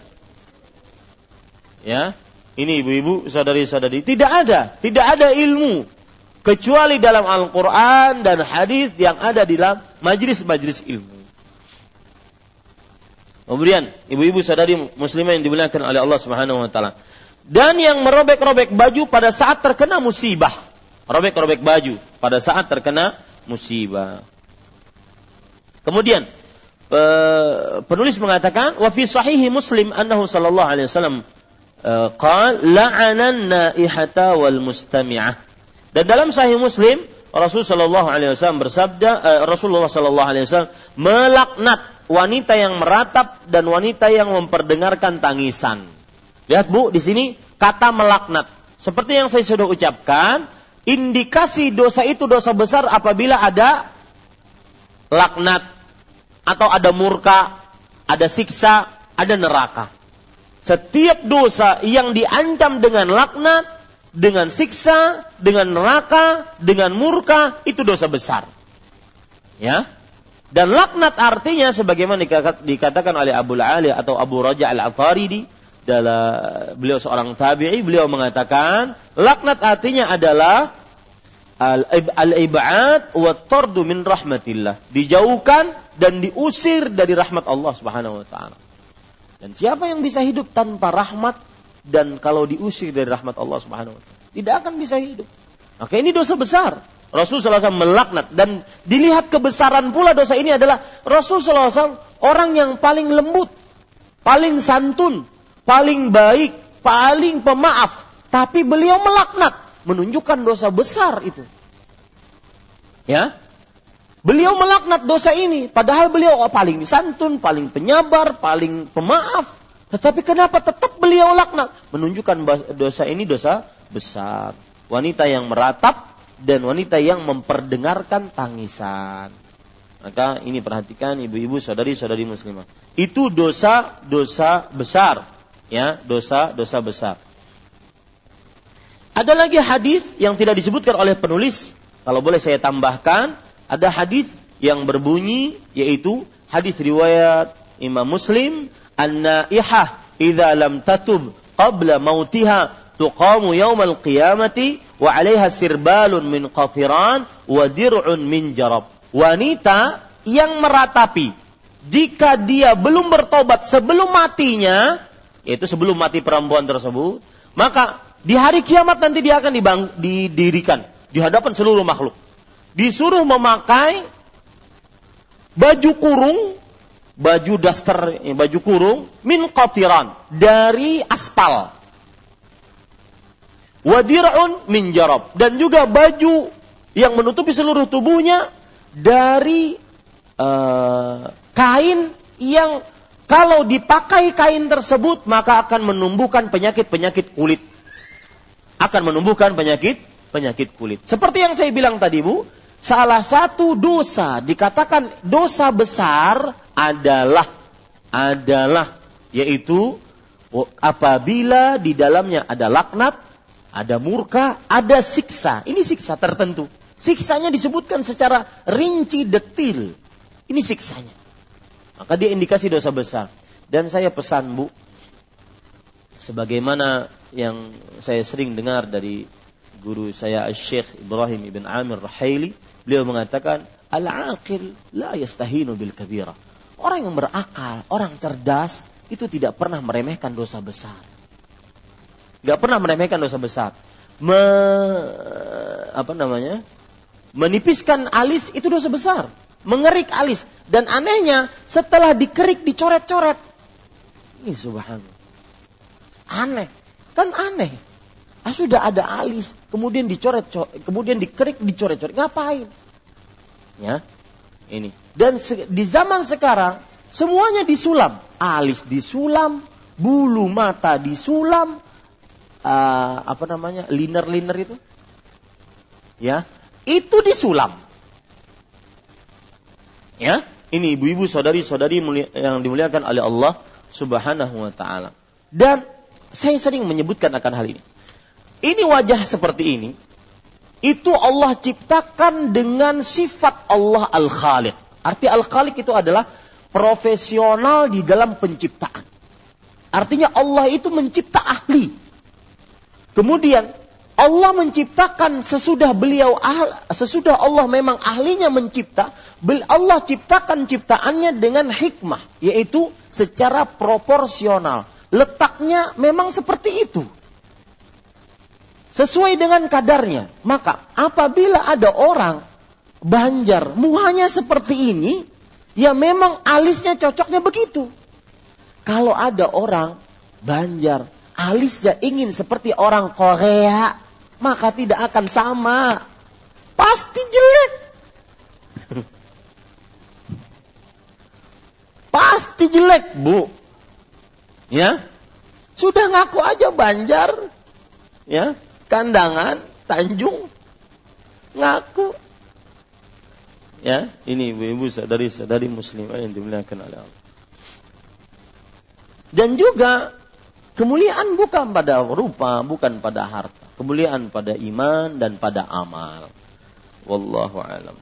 Ya. Ini ibu-ibu sadari-sadari. Tidak ada. Tidak ada ilmu kecuali dalam Al-Quran dan hadis yang ada di dalam majlis-majlis ilmu. Kemudian, ibu-ibu sadari muslimah yang dimuliakan oleh Allah Subhanahu wa taala. Dan yang merobek-robek baju pada saat terkena musibah. Robek-robek baju pada saat terkena musibah. Kemudian penulis mengatakan wa fi sahihi Muslim annahu sallallahu alaihi wasallam eh, qala la'anan naihata wal mustami'ah dan dalam Sahih Muslim, Rasul Shallallahu Alaihi Wasallam bersabda, eh, Rasulullah Shallallahu Alaihi Wasallam melaknat wanita yang meratap dan wanita yang memperdengarkan tangisan. Lihat bu, di sini kata melaknat. Seperti yang saya sudah ucapkan, indikasi dosa itu dosa besar apabila ada laknat atau ada murka, ada siksa, ada neraka. Setiap dosa yang diancam dengan laknat dengan siksa, dengan neraka, dengan murka, itu dosa besar. Ya. Dan laknat artinya sebagaimana dikatakan oleh Abu Ali atau Abu Raja Al-Afaridi dalam beliau seorang tabi'i beliau mengatakan laknat artinya adalah al-ib'ad wa tardu min rahmatillah dijauhkan dan diusir dari rahmat Allah Subhanahu wa taala. Dan siapa yang bisa hidup tanpa rahmat dan kalau diusir dari rahmat Allah Subhanahu wa taala, tidak akan bisa hidup. Maka ini dosa besar. Rasulullah SAW melaknat dan dilihat kebesaran pula dosa ini adalah Rasulullah SAW orang yang paling lembut, paling santun, paling baik, paling pemaaf, tapi beliau melaknat, menunjukkan dosa besar itu. Ya, beliau melaknat dosa ini, padahal beliau oh, paling santun, paling penyabar, paling pemaaf. Tetapi kenapa tetap beliau laknat? Menunjukkan dosa ini dosa besar. Wanita yang meratap dan wanita yang memperdengarkan tangisan. Maka ini perhatikan ibu-ibu saudari-saudari muslimah. Itu dosa-dosa besar. Ya, dosa-dosa besar. Ada lagi hadis yang tidak disebutkan oleh penulis. Kalau boleh saya tambahkan, ada hadis yang berbunyi yaitu hadis riwayat Imam Muslim, "An-naihah idza lam tatub qabla mautiha tuqamu yaumal qiyamati wa 'alaiha sirbalun min qatiran wa dir'un min jarab." wanita yang meratapi jika dia belum bertobat sebelum matinya, yaitu sebelum mati perempuan tersebut, maka di hari kiamat nanti dia akan dibang, didirikan di hadapan seluruh makhluk. Disuruh memakai baju kurung, baju daster, eh, baju kurung min qatiran dari aspal. Wadir'un min jarab dan juga baju yang menutupi seluruh tubuhnya dari uh, kain yang kalau dipakai kain tersebut maka akan menumbuhkan penyakit-penyakit kulit. Akan menumbuhkan penyakit penyakit kulit. Seperti yang saya bilang tadi, Bu, salah satu dosa dikatakan dosa besar adalah adalah yaitu apabila di dalamnya ada laknat, ada murka, ada siksa. Ini siksa tertentu. Siksanya disebutkan secara rinci detil. Ini siksanya. Maka dia indikasi dosa besar. Dan saya pesan Bu, sebagaimana yang saya sering dengar dari guru saya Syekh Ibrahim ibn Amir Rahaili, beliau mengatakan, Al-aqil la yastahinu bil kabira. Orang yang berakal, orang cerdas, itu tidak pernah meremehkan dosa besar. Gak pernah meremehkan dosa besar. Me, apa namanya? Menipiskan alis itu dosa besar. Mengerik alis. Dan anehnya setelah dikerik dicoret-coret. Ini subhanallah. Aneh. Kan aneh. Ah, sudah ada alis, kemudian dicoret, kemudian dikerik, dicoret-coret. Ngapain? Ya, ini. Dan di zaman sekarang semuanya disulam. Alis disulam, bulu mata disulam, uh, apa namanya, liner-liner itu. Ya, itu disulam. Ya, ini ibu-ibu saudari-saudari yang dimuliakan oleh Allah Subhanahu wa taala. Dan saya sering menyebutkan akan hal ini. Ini wajah seperti ini itu Allah ciptakan dengan sifat Allah Al-Khaliq. Arti Al-Khaliq itu adalah profesional di dalam penciptaan. Artinya Allah itu mencipta ahli. Kemudian Allah menciptakan sesudah beliau sesudah Allah memang ahlinya mencipta, Allah ciptakan ciptaannya dengan hikmah, yaitu secara proporsional. Letaknya memang seperti itu. Sesuai dengan kadarnya. Maka apabila ada orang banjar, muhanya seperti ini, ya memang alisnya cocoknya begitu. Kalau ada orang banjar, alisnya ingin seperti orang Korea, maka tidak akan sama. Pasti jelek. Pasti jelek, Bu. Ya. Sudah ngaku aja Banjar. Ya, Kandangan, Tanjung. Ngaku. Ya, ini ibu-ibu sadari-sadari muslimah yang dimuliakan oleh Allah. Dan juga kemuliaan bukan pada rupa, bukan pada harta kemuliaan pada iman dan pada amal. Wallahu alam.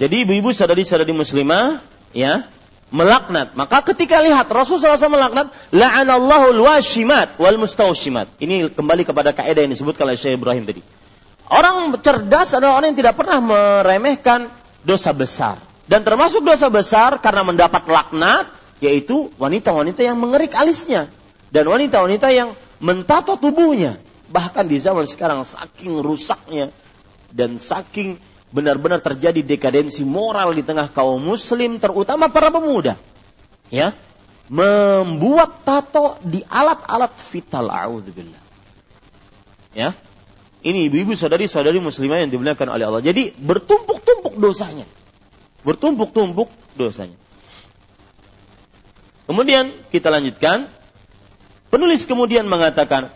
Jadi ibu-ibu sadari-sadari muslimah ya melaknat. Maka ketika lihat Rasulullah SAW melaknat, la'anallahu al-washimat wal mustawshimat. Ini kembali kepada kaidah yang disebutkan oleh Syekh Ibrahim tadi. Orang cerdas adalah orang yang tidak pernah meremehkan dosa besar. Dan termasuk dosa besar karena mendapat laknat, yaitu wanita-wanita yang mengerik alisnya. Dan wanita-wanita yang mentato tubuhnya bahkan di zaman sekarang saking rusaknya dan saking benar-benar terjadi dekadensi moral di tengah kaum muslim terutama para pemuda. Ya. membuat tato di alat-alat vital auzubillah. Ya. Ini ibu-ibu saudari-saudari muslimah yang dimuliakan oleh Allah. Jadi bertumpuk-tumpuk dosanya. Bertumpuk-tumpuk dosanya. Kemudian kita lanjutkan. Penulis kemudian mengatakan,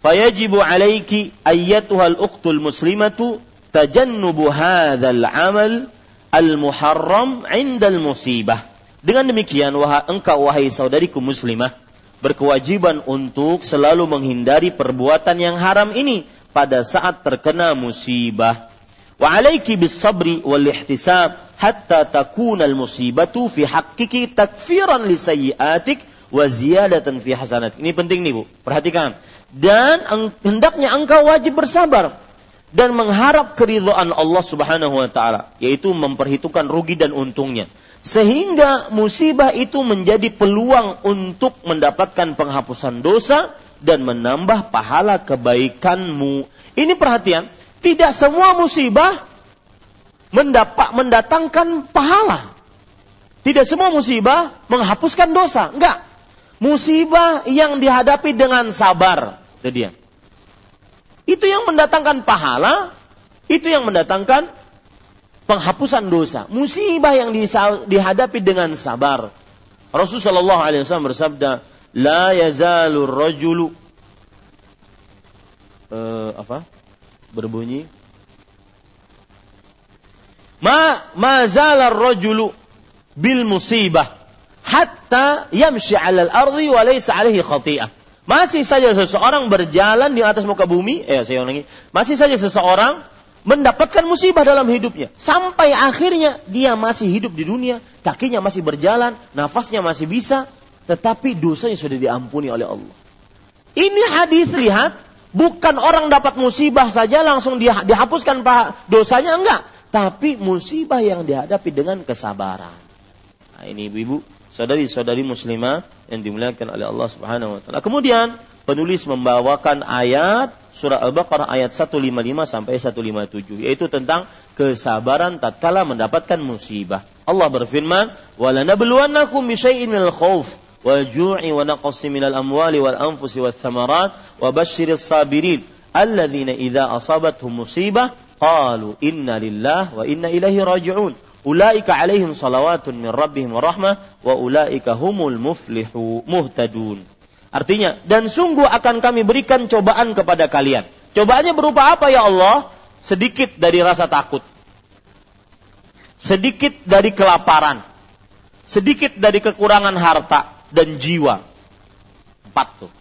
"Fayajibu 'alaiki ayyatuhal ukhtul muslimatu tajannubu hadzal 'amal al-muharram 'indal musibah." Dengan demikian, wahai engkau wahai saudariku muslimah, berkewajiban untuk selalu menghindari perbuatan yang haram ini pada saat terkena musibah. Wa 'alaiki bis sabri wal ihtisab hatta takuna al musibatu fi haqqiki takfiran li sayyi'atik wa ziyadatan fi hasanat. Ini penting nih Bu, perhatikan. Dan hendaknya engkau wajib bersabar dan mengharap keridhaan Allah Subhanahu wa taala, yaitu memperhitungkan rugi dan untungnya. Sehingga musibah itu menjadi peluang untuk mendapatkan penghapusan dosa dan menambah pahala kebaikanmu. Ini perhatian, tidak semua musibah mendapat mendatangkan pahala. Tidak semua musibah menghapuskan dosa. Enggak. Musibah yang dihadapi dengan sabar. Itu dia. Itu yang mendatangkan pahala, itu yang mendatangkan penghapusan dosa. Musibah yang dihadapi dengan sabar. Rasulullah SAW bersabda, La yazalur rajulu uh, apa? berbunyi ma ma zalar rajulu bil musibah hatta yamshi 'alal ardi wa laysa 'alaihi khati'ah. Masih saja seseorang berjalan di atas muka bumi, eh saya ulangi, masih saja seseorang mendapatkan musibah dalam hidupnya sampai akhirnya dia masih hidup di dunia, kakinya masih berjalan, nafasnya masih bisa, tetapi dosanya sudah diampuni oleh Allah. Ini hadis lihat Bukan orang dapat musibah saja langsung dihapuskan dosanya enggak, tapi musibah yang dihadapi dengan kesabaran. Nah, ini ibu-ibu, saudari-saudari muslimah yang dimuliakan oleh Allah Subhanahu wa taala. Kemudian penulis membawakan ayat surah Al-Baqarah ayat 155 sampai 157 yaitu tentang kesabaran tatkala mendapatkan musibah. Allah berfirman, "Walanabluwannakum bisyai'in minal khauf wal ju'i wa naqsin minal amwali wal anfusi wath thamarat wa basyshiris sabirin alladzina idza asabatuhum musibah qalu inna lillahi wa inna ilaihi raji'un." Ulaika alaihim salawatun min rabbihim rahmah wa ulaika humul muflihu muhtadun. Artinya, dan sungguh akan kami berikan cobaan kepada kalian. Cobaannya berupa apa ya Allah? Sedikit dari rasa takut. Sedikit dari kelaparan. Sedikit dari kekurangan harta dan jiwa. Empat tuh.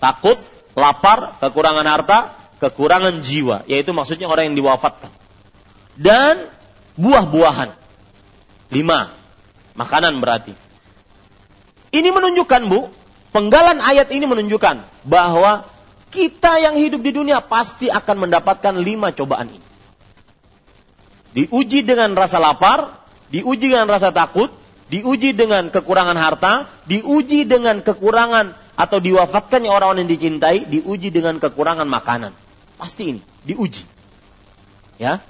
Takut, lapar, kekurangan harta, kekurangan jiwa. Yaitu maksudnya orang yang diwafatkan. Dan buah-buahan. Lima. Makanan berarti. Ini menunjukkan bu, penggalan ayat ini menunjukkan bahwa kita yang hidup di dunia pasti akan mendapatkan lima cobaan ini. Diuji dengan rasa lapar, diuji dengan rasa takut, diuji dengan kekurangan harta, diuji dengan kekurangan atau diwafatkannya orang-orang yang dicintai, diuji dengan kekurangan makanan. Pasti ini, diuji. Ya.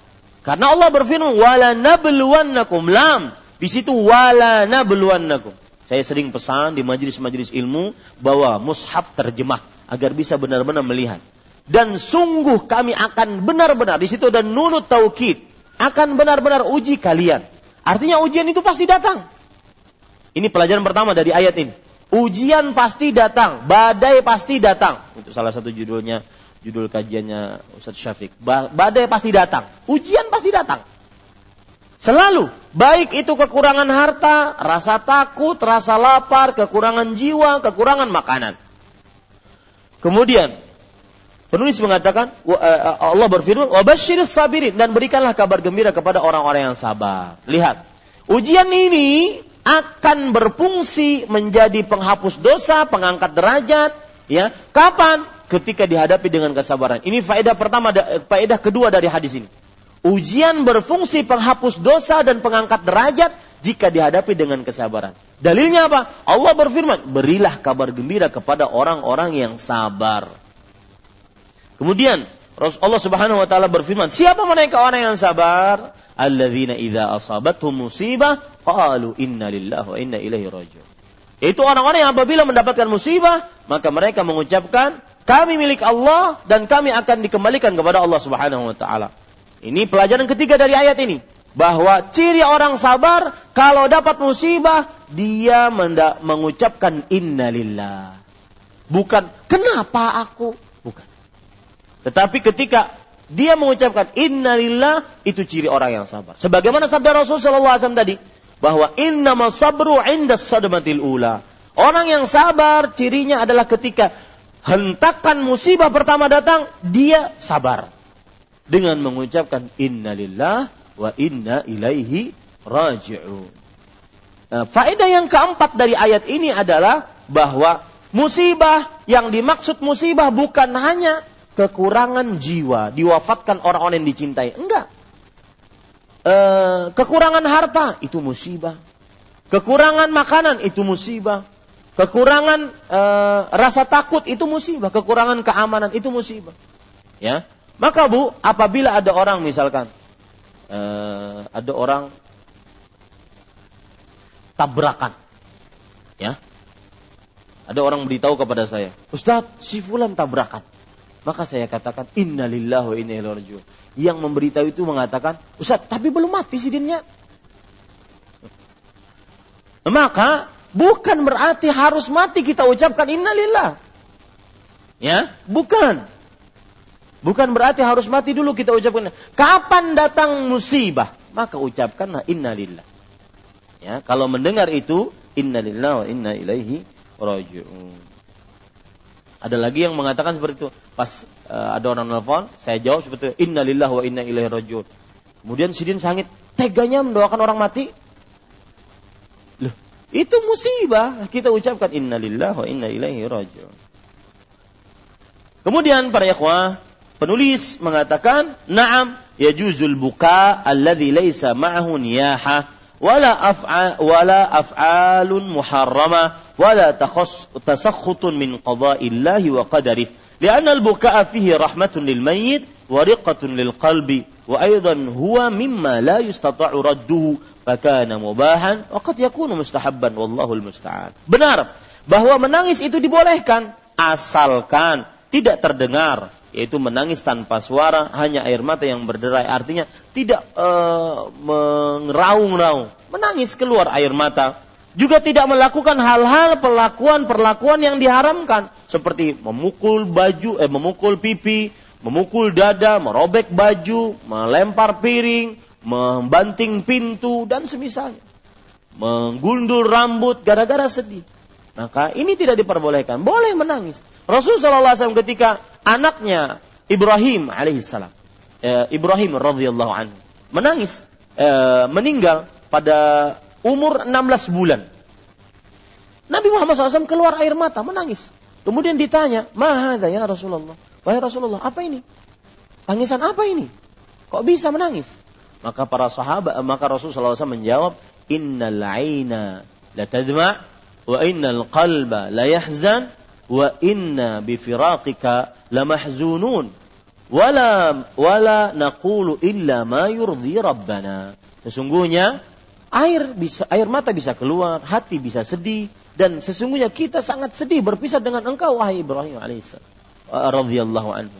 Karena Allah berfirman, "Wala nabluwannakum lam." Di situ wala nabluwannakum. Saya sering pesan di majelis-majelis ilmu bahwa mushaf terjemah agar bisa benar-benar melihat. Dan sungguh kami akan benar-benar di situ dan nunut taukid akan benar-benar uji kalian. Artinya ujian itu pasti datang. Ini pelajaran pertama dari ayat ini. Ujian pasti datang, badai pasti datang. Itu salah satu judulnya, judul kajiannya Ustaz Syafiq. Badai pasti datang, ujian pasti datang. Selalu, baik itu kekurangan harta, rasa takut, rasa lapar, kekurangan jiwa, kekurangan makanan. Kemudian, penulis mengatakan, eh, Allah berfirman, "Wabashiris sabirin" dan berikanlah kabar gembira kepada orang-orang yang sabar. Lihat, ujian ini akan berfungsi menjadi penghapus dosa, pengangkat derajat, ya. Kapan? Ketika dihadapi dengan kesabaran. Ini faedah pertama, faedah kedua dari hadis ini. Ujian berfungsi penghapus dosa dan pengangkat derajat jika dihadapi dengan kesabaran. Dalilnya apa? Allah berfirman, berilah kabar gembira kepada orang-orang yang sabar. Kemudian Allah Subhanahu wa taala berfirman, siapa mereka orang yang sabar? alladzina idza asabatuhum musibah qalu inna lillahi wa inna ilaihi raji'un. Itu orang-orang yang apabila mendapatkan musibah, maka mereka mengucapkan, kami milik Allah dan kami akan dikembalikan kepada Allah Subhanahu wa taala. Ini pelajaran ketiga dari ayat ini, bahwa ciri orang sabar kalau dapat musibah dia mengucapkan innalillah. Bukan kenapa aku, bukan. Tetapi ketika dia mengucapkan innalillah itu ciri orang yang sabar. Sebagaimana sabda Rasulullah SAW tadi, bahwa innama sabru inda sadmatil ula. Orang yang sabar cirinya adalah ketika hentakan musibah pertama datang, dia sabar. Dengan mengucapkan innalillah wa inna ilaihi raji'un. Nah, faedah yang keempat dari ayat ini adalah bahwa musibah yang dimaksud musibah bukan hanya kekurangan jiwa, diwafatkan orang-orang yang dicintai. Enggak. Eh, kekurangan harta itu musibah. Kekurangan makanan itu musibah. Kekurangan e, rasa takut itu musibah, kekurangan keamanan itu musibah. Ya. Maka Bu, apabila ada orang misalkan e, ada orang tabrakan. Ya. Ada orang beritahu kepada saya, "Ustaz, si fulan tabrakan." Maka saya katakan, "Innalillahi wa inna ilaihi rajiun." yang memberitahu itu mengatakan, Ustaz, tapi belum mati sidinnya. Maka bukan berarti harus mati kita ucapkan innalillah. Ya, bukan. Bukan berarti harus mati dulu kita ucapkan. Kapan datang musibah, maka ucapkanlah innalillah. Ya, kalau mendengar itu innalillah wa inna ilaihi raji'un. Ada lagi yang mengatakan seperti itu. Pas uh, ada orang nelfon, saya jawab seperti itu. Innalillah wa inna ilaihi rajiun. Kemudian Sidin sangit teganya mendoakan orang mati. Loh, itu musibah. Kita ucapkan innalillah wa inna ilaihi rajiun. Kemudian para ikhwah, penulis mengatakan, "Na'am, yajuzul buka alladhi laisa ma'ahu niyahah wala af'al wala af'alun muharramah ولا تسخط من قضاء الله وقدره لأن البكاء فيه رحمة للميت ورقة للقلب وأيضا هو مما لا يستطاع رده fakana mubahan waqad yakunu mustahabban wallahu almusta'an. Benar bahwa menangis itu dibolehkan asalkan tidak terdengar yaitu menangis tanpa suara hanya air mata yang berderai. Artinya tidak eh, uh, mengeraung-raung menangis keluar air mata. Juga tidak melakukan hal-hal perlakuan-perlakuan yang diharamkan. Seperti memukul baju eh memukul pipi memukul dada merobek baju melempar piring membanting pintu dan semisalnya. Menggundul rambut gara-gara sedih. Maka ini tidak diperbolehkan. Boleh menangis. Rasulullah SAW ketika anaknya Ibrahim alaihissalam, eh, Ibrahim radhiyallahu anhu menangis, eh, meninggal pada umur 16 bulan. Nabi Muhammad SAW keluar air mata, menangis. Kemudian ditanya, Mahada ya Rasulullah. Wahai Rasulullah, apa ini? Tangisan apa ini? Kok bisa menangis? Maka para sahabat, maka Rasulullah SAW menjawab, Innal aina la tadma' wa innal qalba la yahzan wa inna bifiraqika la mahzunun wala wala naqulu illa ma yurdi rabbana. Sesungguhnya air bisa air mata bisa keluar, hati bisa sedih dan sesungguhnya kita sangat sedih berpisah dengan engkau wahai Ibrahim alaihissalam radhiyallahu anhu.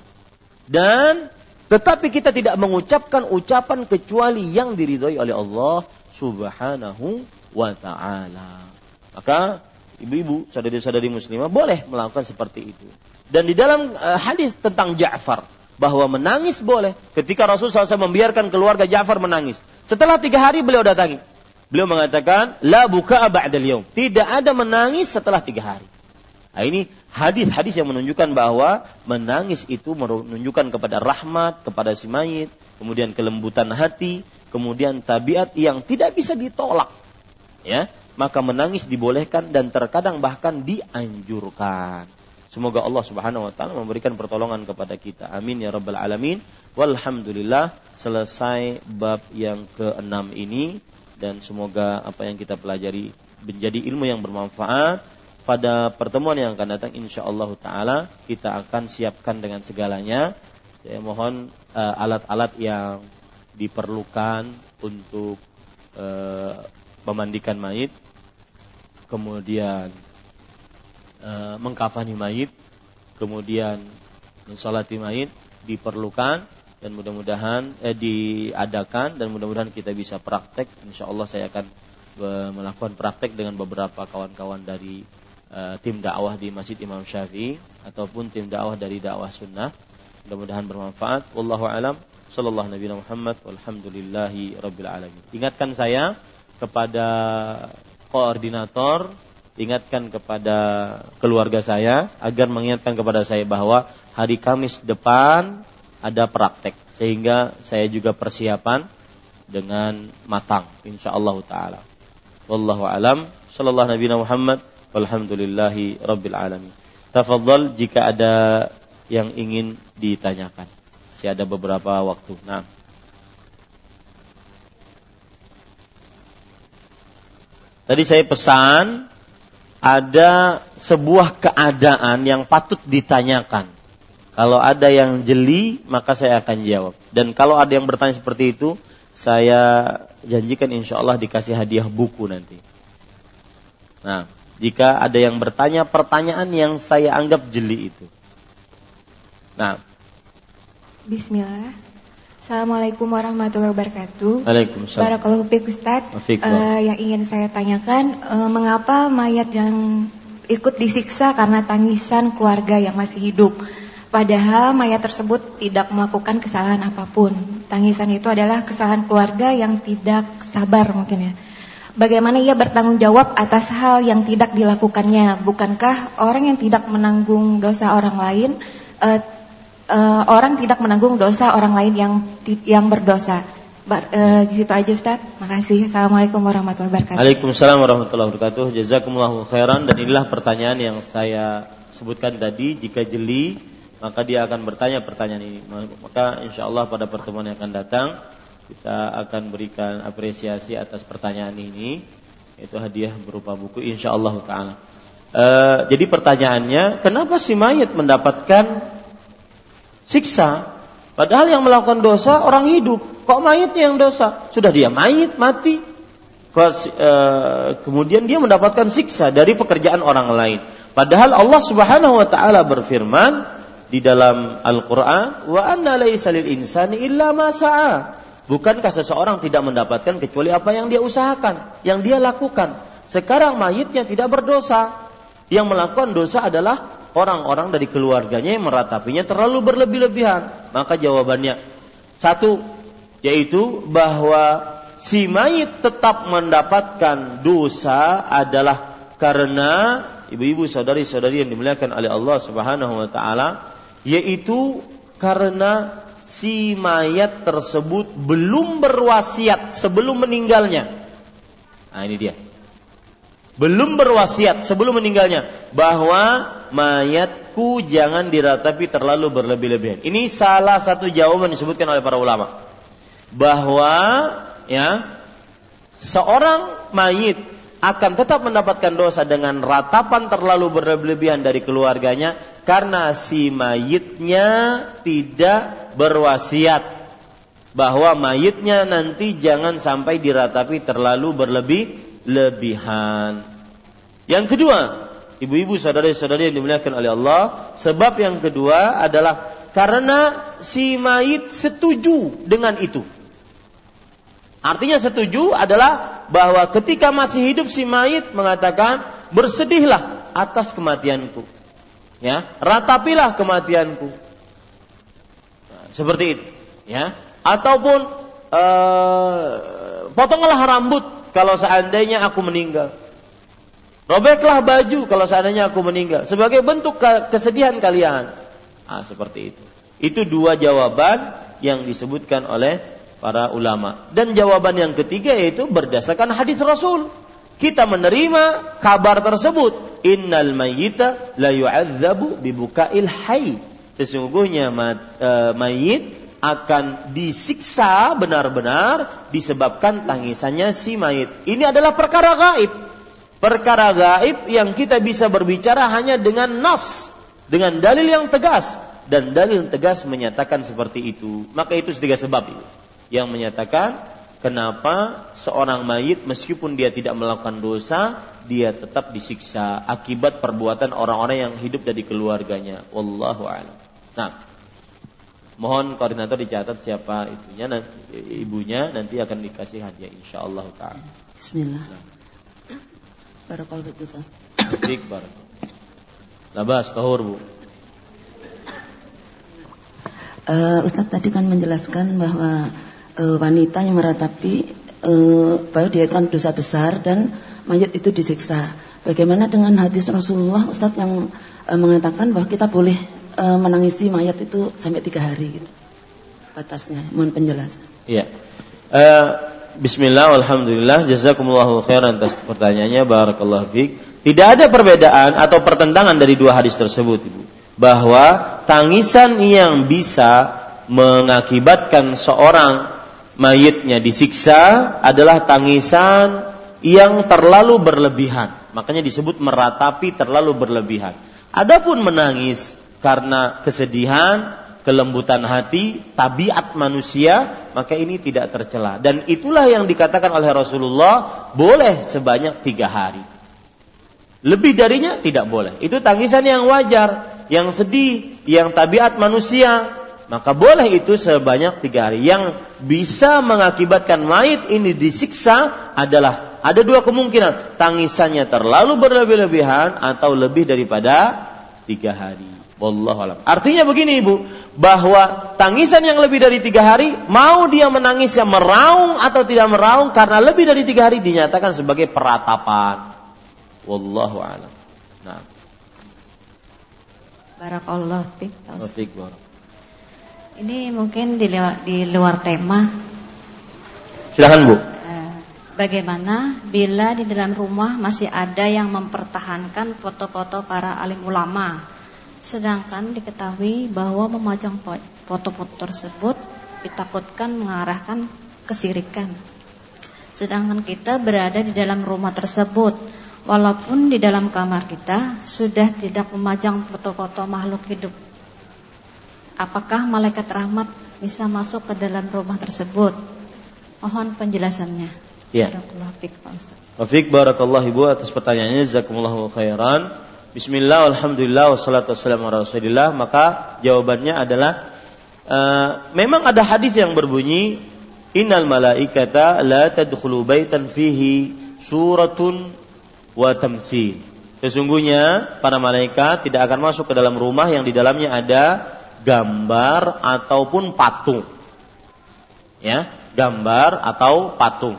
Dan tetapi kita tidak mengucapkan ucapan kecuali yang diridhoi oleh Allah Subhanahu wa taala. Maka ibu-ibu, saudari-saudari muslimah boleh melakukan seperti itu. Dan di dalam uh, hadis tentang Ja'far bahwa menangis boleh ketika Rasulullah SAW membiarkan keluarga Ja'far menangis. Setelah tiga hari beliau datangi. Beliau mengatakan, la buka. Tidak ada menangis setelah tiga hari. Nah, ini hadis-hadis yang menunjukkan bahwa menangis itu menunjukkan kepada rahmat, kepada si mayit, kemudian kelembutan hati, kemudian tabiat yang tidak bisa ditolak. Ya, maka menangis dibolehkan dan terkadang bahkan dianjurkan. Semoga Allah Subhanahu wa taala memberikan pertolongan kepada kita. Amin ya rabbal alamin. Walhamdulillah selesai bab yang keenam ini dan semoga apa yang kita pelajari menjadi ilmu yang bermanfaat pada pertemuan yang akan datang insya Allah taala kita akan siapkan dengan segalanya saya mohon uh, alat-alat yang diperlukan untuk uh, memandikan mayit kemudian e, mengkafani mayit, kemudian mensolati mayit diperlukan dan mudah-mudahan eh, diadakan dan mudah-mudahan kita bisa praktek. Insya Allah saya akan melakukan praktek dengan beberapa kawan-kawan dari e, tim dakwah di Masjid Imam Syafi'i ataupun tim dakwah dari dakwah sunnah. Mudah-mudahan bermanfaat. Wallahu alam. Sallallahu Nabi Muhammad. Walhamdulillahi Rabbil Alamin. Ingatkan saya kepada koordinator ingatkan kepada keluarga saya agar mengingatkan kepada saya bahwa hari Kamis depan ada praktek sehingga saya juga persiapan dengan matang insyaallah taala. Wallahu alam sallallahu nabi Muhammad walhamdulillahi rabbil alamin. Tafadhal jika ada yang ingin ditanyakan. Masih ada beberapa waktu. Nah. Tadi saya pesan ada sebuah keadaan yang patut ditanyakan. Kalau ada yang jeli, maka saya akan jawab. Dan kalau ada yang bertanya seperti itu, saya janjikan insya Allah dikasih hadiah buku nanti. Nah, jika ada yang bertanya pertanyaan yang saya anggap jeli itu. Nah. Bismillah. Assalamualaikum warahmatullahi wabarakatuh. Waalaikumsalam. Barakallahu fiik Ustaz. Uh, yang ingin saya tanyakan, uh, mengapa mayat yang ikut disiksa karena tangisan keluarga yang masih hidup? Padahal mayat tersebut tidak melakukan kesalahan apa pun. Tangisan itu adalah kesalahan keluarga yang tidak sabar mungkin ya. Bagaimana ia bertanggung jawab atas hal yang tidak dilakukannya? Bukankah orang yang tidak menanggung dosa orang lain uh, uh, orang tidak menanggung dosa orang lain yang yang berdosa. Bar, uh, gitu aja Ustaz. Makasih. Assalamualaikum warahmatullahi wabarakatuh. Waalaikumsalam warahmatullahi wabarakatuh. Jazakumullahu khairan dan inilah pertanyaan yang saya sebutkan tadi jika jeli maka dia akan bertanya pertanyaan ini. Maka insya Allah pada pertemuan yang akan datang kita akan berikan apresiasi atas pertanyaan ini itu hadiah berupa buku insya Allah taala. Uh, jadi pertanyaannya, kenapa si mayat mendapatkan siksa. Padahal yang melakukan dosa orang hidup. Kok mayitnya yang dosa? Sudah dia mayit mati. E, kemudian dia mendapatkan siksa dari pekerjaan orang lain. Padahal Allah Subhanahu wa taala berfirman di dalam Al-Qur'an, "Wa anna laisa lil insani illa ma sa'a." Bukankah seseorang tidak mendapatkan kecuali apa yang dia usahakan, yang dia lakukan. Sekarang mayitnya tidak berdosa. Yang melakukan dosa adalah orang-orang dari keluarganya yang meratapinya terlalu berlebih-lebihan. Maka jawabannya satu yaitu bahwa si mayit tetap mendapatkan dosa adalah karena ibu-ibu saudari-saudari yang dimuliakan oleh Allah Subhanahu wa taala yaitu karena si mayat tersebut belum berwasiat sebelum meninggalnya. Nah ini dia belum berwasiat sebelum meninggalnya bahwa mayatku jangan diratapi terlalu berlebih-lebihan. Ini salah satu jawaban disebutkan oleh para ulama bahwa ya seorang mayit akan tetap mendapatkan dosa dengan ratapan terlalu berlebihan dari keluarganya karena si mayitnya tidak berwasiat bahwa mayitnya nanti jangan sampai diratapi terlalu berlebih lebihan. Yang kedua, ibu-ibu saudara-saudari yang dimuliakan oleh Allah, sebab yang kedua adalah karena si mayit setuju dengan itu. Artinya setuju adalah bahwa ketika masih hidup si mayit mengatakan bersedihlah atas kematianku. Ya, ratapilah kematianku. Nah, seperti itu, ya. Ataupun uh, potonglah rambut kalau seandainya aku meninggal. Robeklah baju kalau seandainya aku meninggal. Sebagai bentuk kesedihan kalian. Ah, seperti itu. Itu dua jawaban yang disebutkan oleh para ulama. Dan jawaban yang ketiga yaitu berdasarkan hadis Rasul. Kita menerima kabar tersebut. Innal mayyita la yu'adzabu bibuka'il hayy. Sesungguhnya e, mayit akan disiksa benar-benar disebabkan tangisannya si mayit. Ini adalah perkara gaib. Perkara gaib yang kita bisa berbicara hanya dengan nas, dengan dalil yang tegas dan dalil tegas menyatakan seperti itu. Maka itu tiga sebab itu yang menyatakan kenapa seorang mayit meskipun dia tidak melakukan dosa, dia tetap disiksa akibat perbuatan orang-orang yang hidup dari keluarganya. Wallahu a'lam. Nah, mohon koordinator dicatat siapa itunya nanti, ibunya nanti akan dikasih hadiah insyaallah taala. Bismillah. Nah. Barakallahu fiik. Baik, barakallahu. Labas tahur, Bu. Uh, Ustadz tadi kan menjelaskan bahwa uh, wanita yang meratapi uh, bahwa dia kan dosa besar dan mayat itu disiksa. Bagaimana dengan hadis Rasulullah Ustadz yang uh, mengatakan bahwa kita boleh uh, menangisi mayat itu sampai tiga hari gitu. Batasnya, mohon penjelasan. Iya. Uh, Bismillah, Alhamdulillah, jazakumullahu khairan atas pertanyaannya, barakallahu fiik. Tidak ada perbedaan atau pertentangan dari dua hadis tersebut, Ibu. Bahwa tangisan yang bisa mengakibatkan seorang mayitnya disiksa adalah tangisan yang terlalu berlebihan. Makanya disebut meratapi terlalu berlebihan. Adapun menangis karena kesedihan, kelembutan hati, tabiat manusia, maka ini tidak tercela. Dan itulah yang dikatakan oleh Rasulullah, boleh sebanyak tiga hari. Lebih darinya tidak boleh. Itu tangisan yang wajar, yang sedih, yang tabiat manusia, maka boleh itu sebanyak tiga hari. Yang bisa mengakibatkan mayit ini disiksa adalah ada dua kemungkinan. Tangisannya terlalu berlebih-lebihan atau lebih daripada tiga hari. Wallahu alam. Artinya begini ibu, bahwa tangisan yang lebih dari tiga hari, mau dia menangis yang meraung atau tidak meraung, karena lebih dari tiga hari dinyatakan sebagai peratapan. Wallahu alam. Nah. Barakallah. Barakallah. Ini mungkin di luar, di luar tema. Silakan Bu. Eh, bagaimana bila di dalam rumah masih ada yang mempertahankan foto-foto para alim ulama, sedangkan diketahui bahwa memajang foto-foto tersebut ditakutkan mengarahkan kesirikan. Sedangkan kita berada di dalam rumah tersebut, walaupun di dalam kamar kita sudah tidak memajang foto-foto makhluk hidup Apakah malaikat rahmat bisa masuk ke dalam rumah tersebut? Mohon penjelasannya. Ya. Wafik barakallah ibu atas pertanyaannya jazakumullahu khairan. Bismillah, alhamdulillah, wassalatu wassalamu rasulillah. Maka jawabannya adalah uh, memang ada hadis yang berbunyi Innal malaikata la tadkhulu baitan fihi suratun wa tamthil. Sesungguhnya para malaikat tidak akan masuk ke dalam rumah yang di dalamnya ada gambar ataupun patung. Ya, gambar atau patung.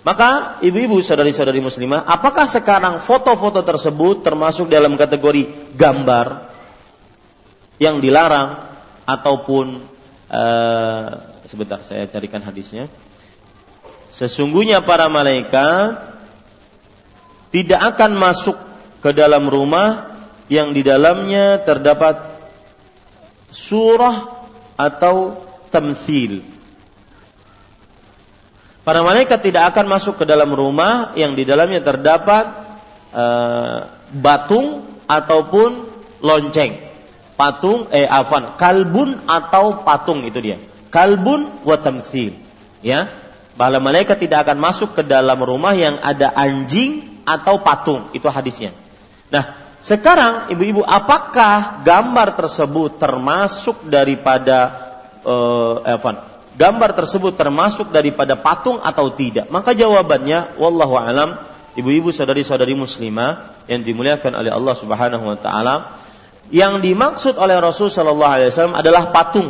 Maka ibu-ibu saudari-saudari muslimah, apakah sekarang foto-foto tersebut termasuk dalam kategori gambar yang dilarang ataupun uh, sebentar saya carikan hadisnya. Sesungguhnya para malaikat tidak akan masuk ke dalam rumah yang di dalamnya terdapat surah atau tamthil. Para malaikat tidak akan masuk ke dalam rumah yang di dalamnya terdapat uh, batung ataupun lonceng. Patung eh afan, kalbun atau patung itu dia. Kalbun wa tamthil. Ya. Para malaikat tidak akan masuk ke dalam rumah yang ada anjing atau patung. Itu hadisnya. Nah, sekarang ibu-ibu apakah gambar tersebut termasuk daripada uh, gambar tersebut termasuk daripada patung atau tidak? Maka jawabannya wallahu alam ibu-ibu saudari-saudari muslimah yang dimuliakan oleh Allah Subhanahu wa taala yang dimaksud oleh Rasul sallallahu alaihi wasallam adalah patung.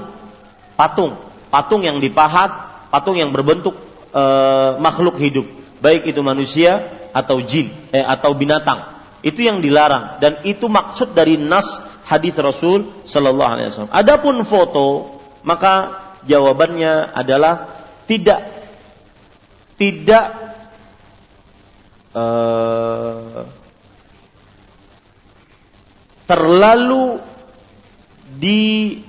Patung, patung yang dipahat, patung yang berbentuk uh, makhluk hidup, baik itu manusia atau jin eh, atau binatang itu yang dilarang dan itu maksud dari nas hadis Rasul Shallallahu Alaihi Wasallam. Adapun foto maka jawabannya adalah tidak tidak uh, terlalu di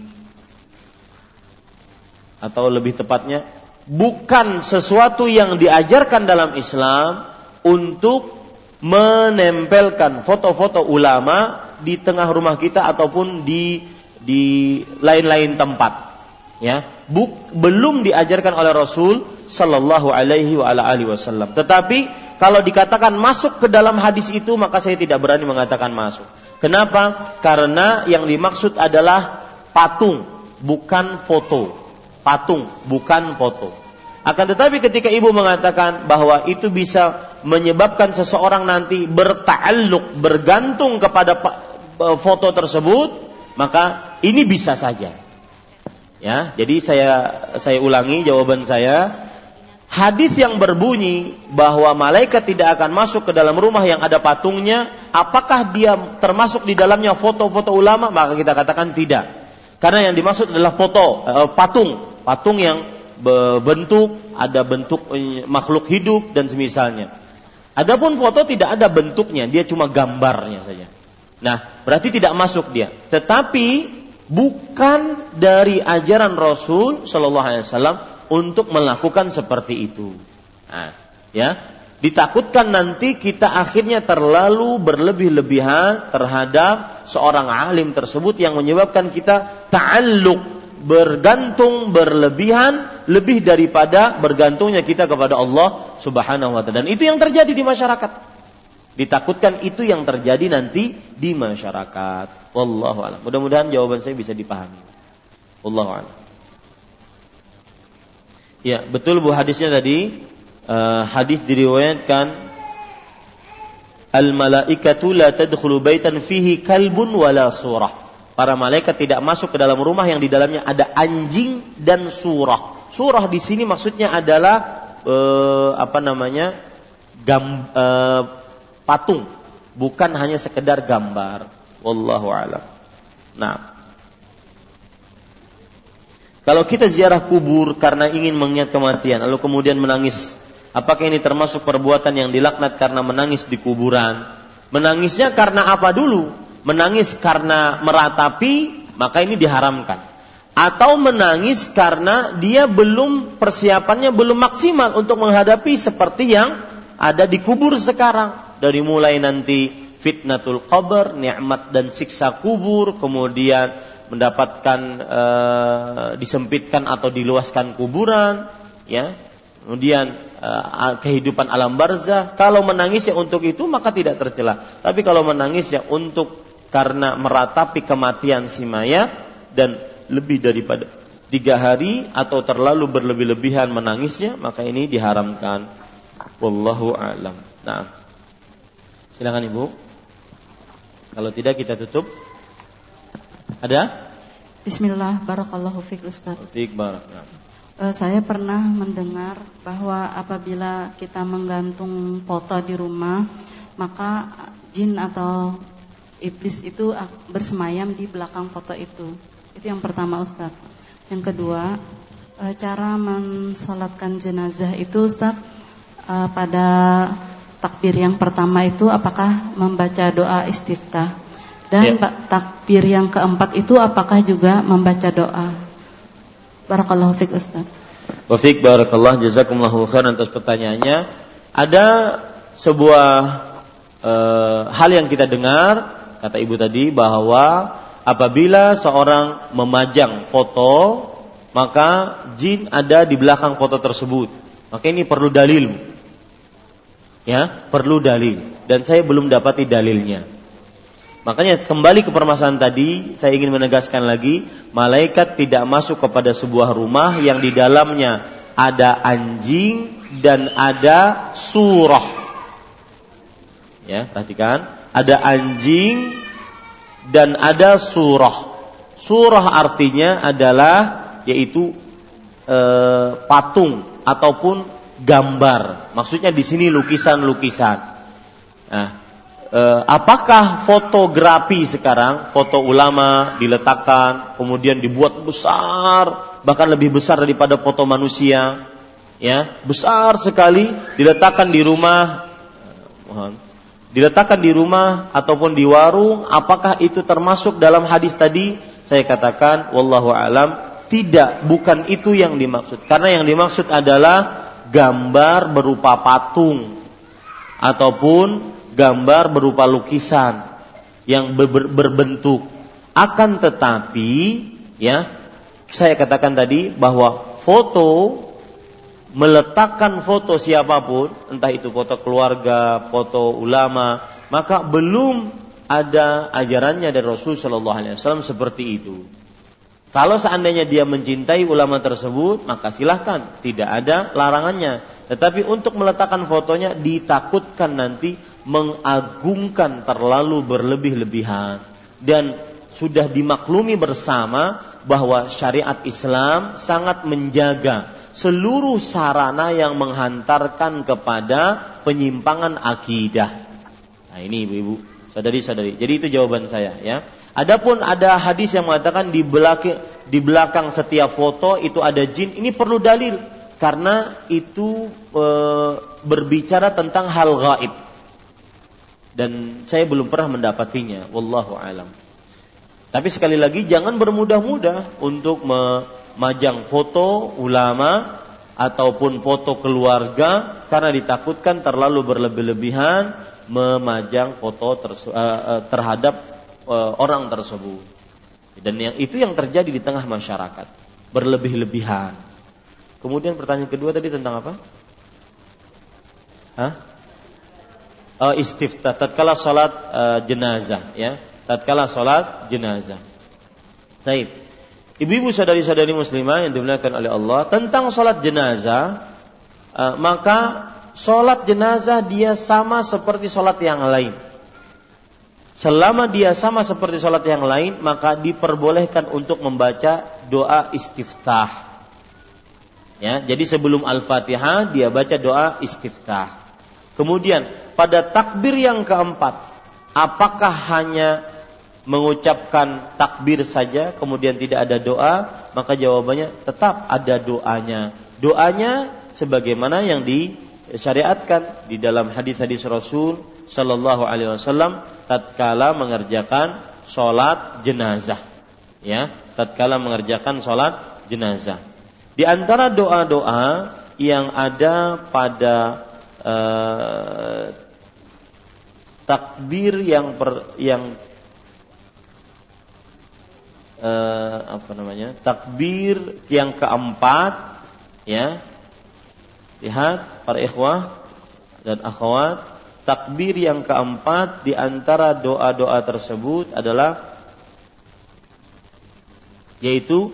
atau lebih tepatnya bukan sesuatu yang diajarkan dalam Islam untuk menempelkan foto-foto ulama di tengah rumah kita ataupun di di lain-lain tempat. Ya, buk, belum diajarkan oleh Rasul sallallahu alaihi wa ala alihi wasallam. Tetapi kalau dikatakan masuk ke dalam hadis itu maka saya tidak berani mengatakan masuk. Kenapa? Karena yang dimaksud adalah patung, bukan foto. Patung, bukan foto. Akan tetapi ketika ibu mengatakan bahwa itu bisa menyebabkan seseorang nanti berta'alluq, bergantung kepada foto tersebut, maka ini bisa saja. Ya, jadi saya saya ulangi jawaban saya. Hadis yang berbunyi bahwa malaikat tidak akan masuk ke dalam rumah yang ada patungnya, apakah dia termasuk di dalamnya foto-foto ulama? Maka kita katakan tidak. Karena yang dimaksud adalah foto, eh, patung, patung yang bentuk, ada bentuk eh, makhluk hidup dan semisalnya. Adapun foto tidak ada bentuknya, dia cuma gambarnya saja. Nah, berarti tidak masuk dia. Tetapi bukan dari ajaran Rasul Shallallahu Alaihi Wasallam untuk melakukan seperti itu. Nah, ya, ditakutkan nanti kita akhirnya terlalu berlebih-lebihan terhadap seorang alim tersebut yang menyebabkan kita ta'alluq bergantung berlebihan lebih daripada bergantungnya kita kepada Allah Subhanahu wa taala. Dan itu yang terjadi di masyarakat. Ditakutkan itu yang terjadi nanti di masyarakat. Wallahu a'lam. Mudah-mudahan jawaban saya bisa dipahami. Wallahu a'lam. Ya, betul Bu hadisnya tadi uh, hadis diriwayatkan al malaikatu la tadkhulu baitan fihi kalbun wala surah. Para malaikat tidak masuk ke dalam rumah yang di dalamnya ada anjing dan surah. Surah di sini maksudnya adalah uh, apa namanya? Gam, uh, patung, bukan hanya sekedar gambar. Wallahu alam. Nah, kalau kita ziarah kubur karena ingin mengingat kematian, lalu kemudian menangis, apakah ini termasuk perbuatan yang dilaknat karena menangis di kuburan? Menangisnya karena apa dulu? Menangis karena meratapi, maka ini diharamkan. Atau menangis karena dia belum persiapannya belum maksimal untuk menghadapi seperti yang ada di kubur sekarang dari mulai nanti fitnatul qabr, nikmat dan siksa kubur, kemudian mendapatkan e, disempitkan atau diluaskan kuburan, ya. Kemudian e, kehidupan alam barzah. Kalau menangis ya untuk itu maka tidak tercela. Tapi kalau menangis ya untuk karena meratapi kematian si mayat dan lebih daripada tiga hari atau terlalu berlebih-lebihan menangisnya maka ini diharamkan. Wallahu a'lam. Nah. Silakan Ibu. Kalau tidak kita tutup. Ada? Bismillah, barakallahu fiik Ustaz. Fiik barak. Uh, saya pernah mendengar bahwa apabila kita menggantung foto di rumah, maka jin atau iblis itu bersemayam di belakang foto itu. Itu yang pertama Ustaz. Yang kedua, uh, cara mensolatkan jenazah itu Ustaz uh, pada takbir yang pertama itu apakah membaca doa istiftah dan ya. takbir yang keempat itu apakah juga membaca doa Barakallahu fiik Ustaz Wafik barakallah jazakumullahu khairan atas pertanyaannya ada sebuah e, hal yang kita dengar kata ibu tadi bahwa apabila seorang memajang foto maka jin ada di belakang foto tersebut maka ini perlu dalil ya perlu dalil dan saya belum dapati dalilnya. Makanya kembali ke permasalahan tadi, saya ingin menegaskan lagi, malaikat tidak masuk kepada sebuah rumah yang di dalamnya ada anjing dan ada surah. Ya, perhatikan, ada anjing dan ada surah. Surah artinya adalah yaitu e, patung ataupun gambar. Maksudnya di sini lukisan-lukisan. Nah, eh, apakah fotografi sekarang foto ulama diletakkan kemudian dibuat besar bahkan lebih besar daripada foto manusia ya besar sekali diletakkan di rumah diletakkan di rumah ataupun di warung apakah itu termasuk dalam hadis tadi? Saya katakan wallahu alam tidak bukan itu yang dimaksud. Karena yang dimaksud adalah gambar berupa patung ataupun gambar berupa lukisan yang ber berbentuk. Akan tetapi ya saya katakan tadi bahwa foto meletakkan foto siapa pun, entah itu foto keluarga, foto ulama, maka belum ada ajarannya dari Rasul Shallallahu Alaihi Wasallam seperti itu. Kalau seandainya dia mencintai ulama tersebut, maka silahkan, tidak ada larangannya. Tetapi untuk meletakkan fotonya ditakutkan nanti mengagungkan terlalu berlebih-lebihan dan sudah dimaklumi bersama bahwa syariat Islam sangat menjaga seluruh sarana yang menghantarkan kepada penyimpangan akidah. Nah ini ibu-ibu, sadari-sadari. Jadi itu jawaban saya ya. Adapun ada hadis yang mengatakan di belakang di belakang setiap foto itu ada jin, ini perlu dalil karena itu e, berbicara tentang hal gaib. Dan saya belum pernah mendapatinya, wallahu alam. Tapi sekali lagi jangan bermudah-mudah untuk memajang foto ulama ataupun foto keluarga karena ditakutkan terlalu berlebih-lebihan memajang foto terhadap uh, orang tersebut. Dan yang itu yang terjadi di tengah masyarakat, berlebih-lebihan. Kemudian pertanyaan kedua tadi tentang apa? Hah? Uh, istiftah tatkala salat uh, jenazah ya, tatkala salat jenazah. Baik. Ibu-ibu saudari-saudari muslimah yang dimuliakan oleh Allah, tentang salat jenazah, uh, maka salat jenazah dia sama seperti salat yang lain. Selama dia sama seperti sholat yang lain, maka diperbolehkan untuk membaca doa istiftah. Ya, jadi sebelum Al-Fatihah dia baca doa istiftah. Kemudian pada takbir yang keempat, apakah hanya mengucapkan takbir saja kemudian tidak ada doa? Maka jawabannya tetap ada doanya. Doanya sebagaimana yang disyariatkan di dalam hadis-hadis Rasul Shallallahu Alaihi Wasallam tatkala mengerjakan sholat jenazah, ya, tatkala mengerjakan sholat jenazah. Di antara doa-doa yang ada pada eh, takbir yang per, yang eh, apa namanya takbir yang keempat ya. Lihat para ikhwah dan akhwat takbir yang keempat di antara doa-doa tersebut adalah yaitu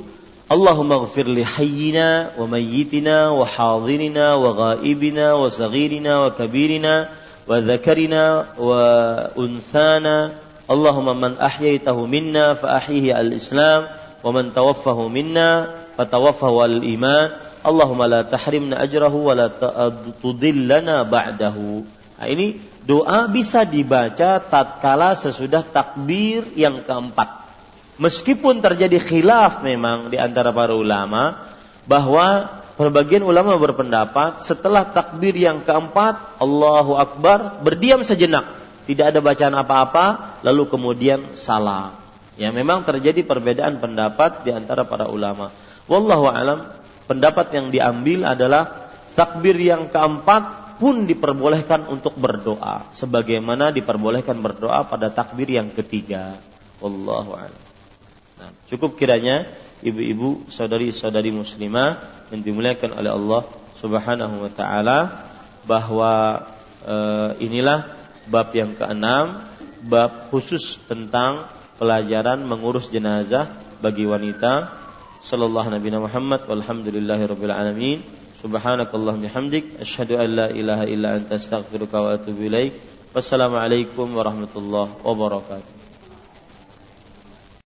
Allahumma ghafir li hayyina wa mayyitina wa hadirina wa ghaibina wa saghirina wa kabirina wa dhakarina wa unthana Allahumma man ahyaitahu minna fa ahyihi al-islam wa man tawaffahu minna fa tawaffahu al-iman. Allahumma la tahrimna ajrahu wa la tudillana ba'dahu. Nah, ini doa bisa dibaca tatkala sesudah takbir yang keempat. Meskipun terjadi khilaf memang di antara para ulama bahwa Perbagian ulama berpendapat setelah takbir yang keempat Allahu Akbar berdiam sejenak tidak ada bacaan apa-apa lalu kemudian salam. Ya memang terjadi perbedaan pendapat di antara para ulama. Wallahu alam pendapat yang diambil adalah takbir yang keempat pun diperbolehkan untuk berdoa sebagaimana diperbolehkan berdoa pada takbir yang ketiga. Wallahu a'lam. Nah, cukup kiranya ibu-ibu, saudari-saudari muslimah yang dimuliakan oleh Allah Subhanahu wa taala bahwa e, inilah bab yang keenam, bab khusus tentang pelajaran mengurus jenazah bagi wanita. Sallallahu Nabi Muhammad walhamdulillahirabbil alamin. Subhanakallahumma bihamdik asyhadu an la ilaha illa anta astaghfiruka wa atubu ilaik. Wassalamualaikum warahmatullahi wabarakatuh.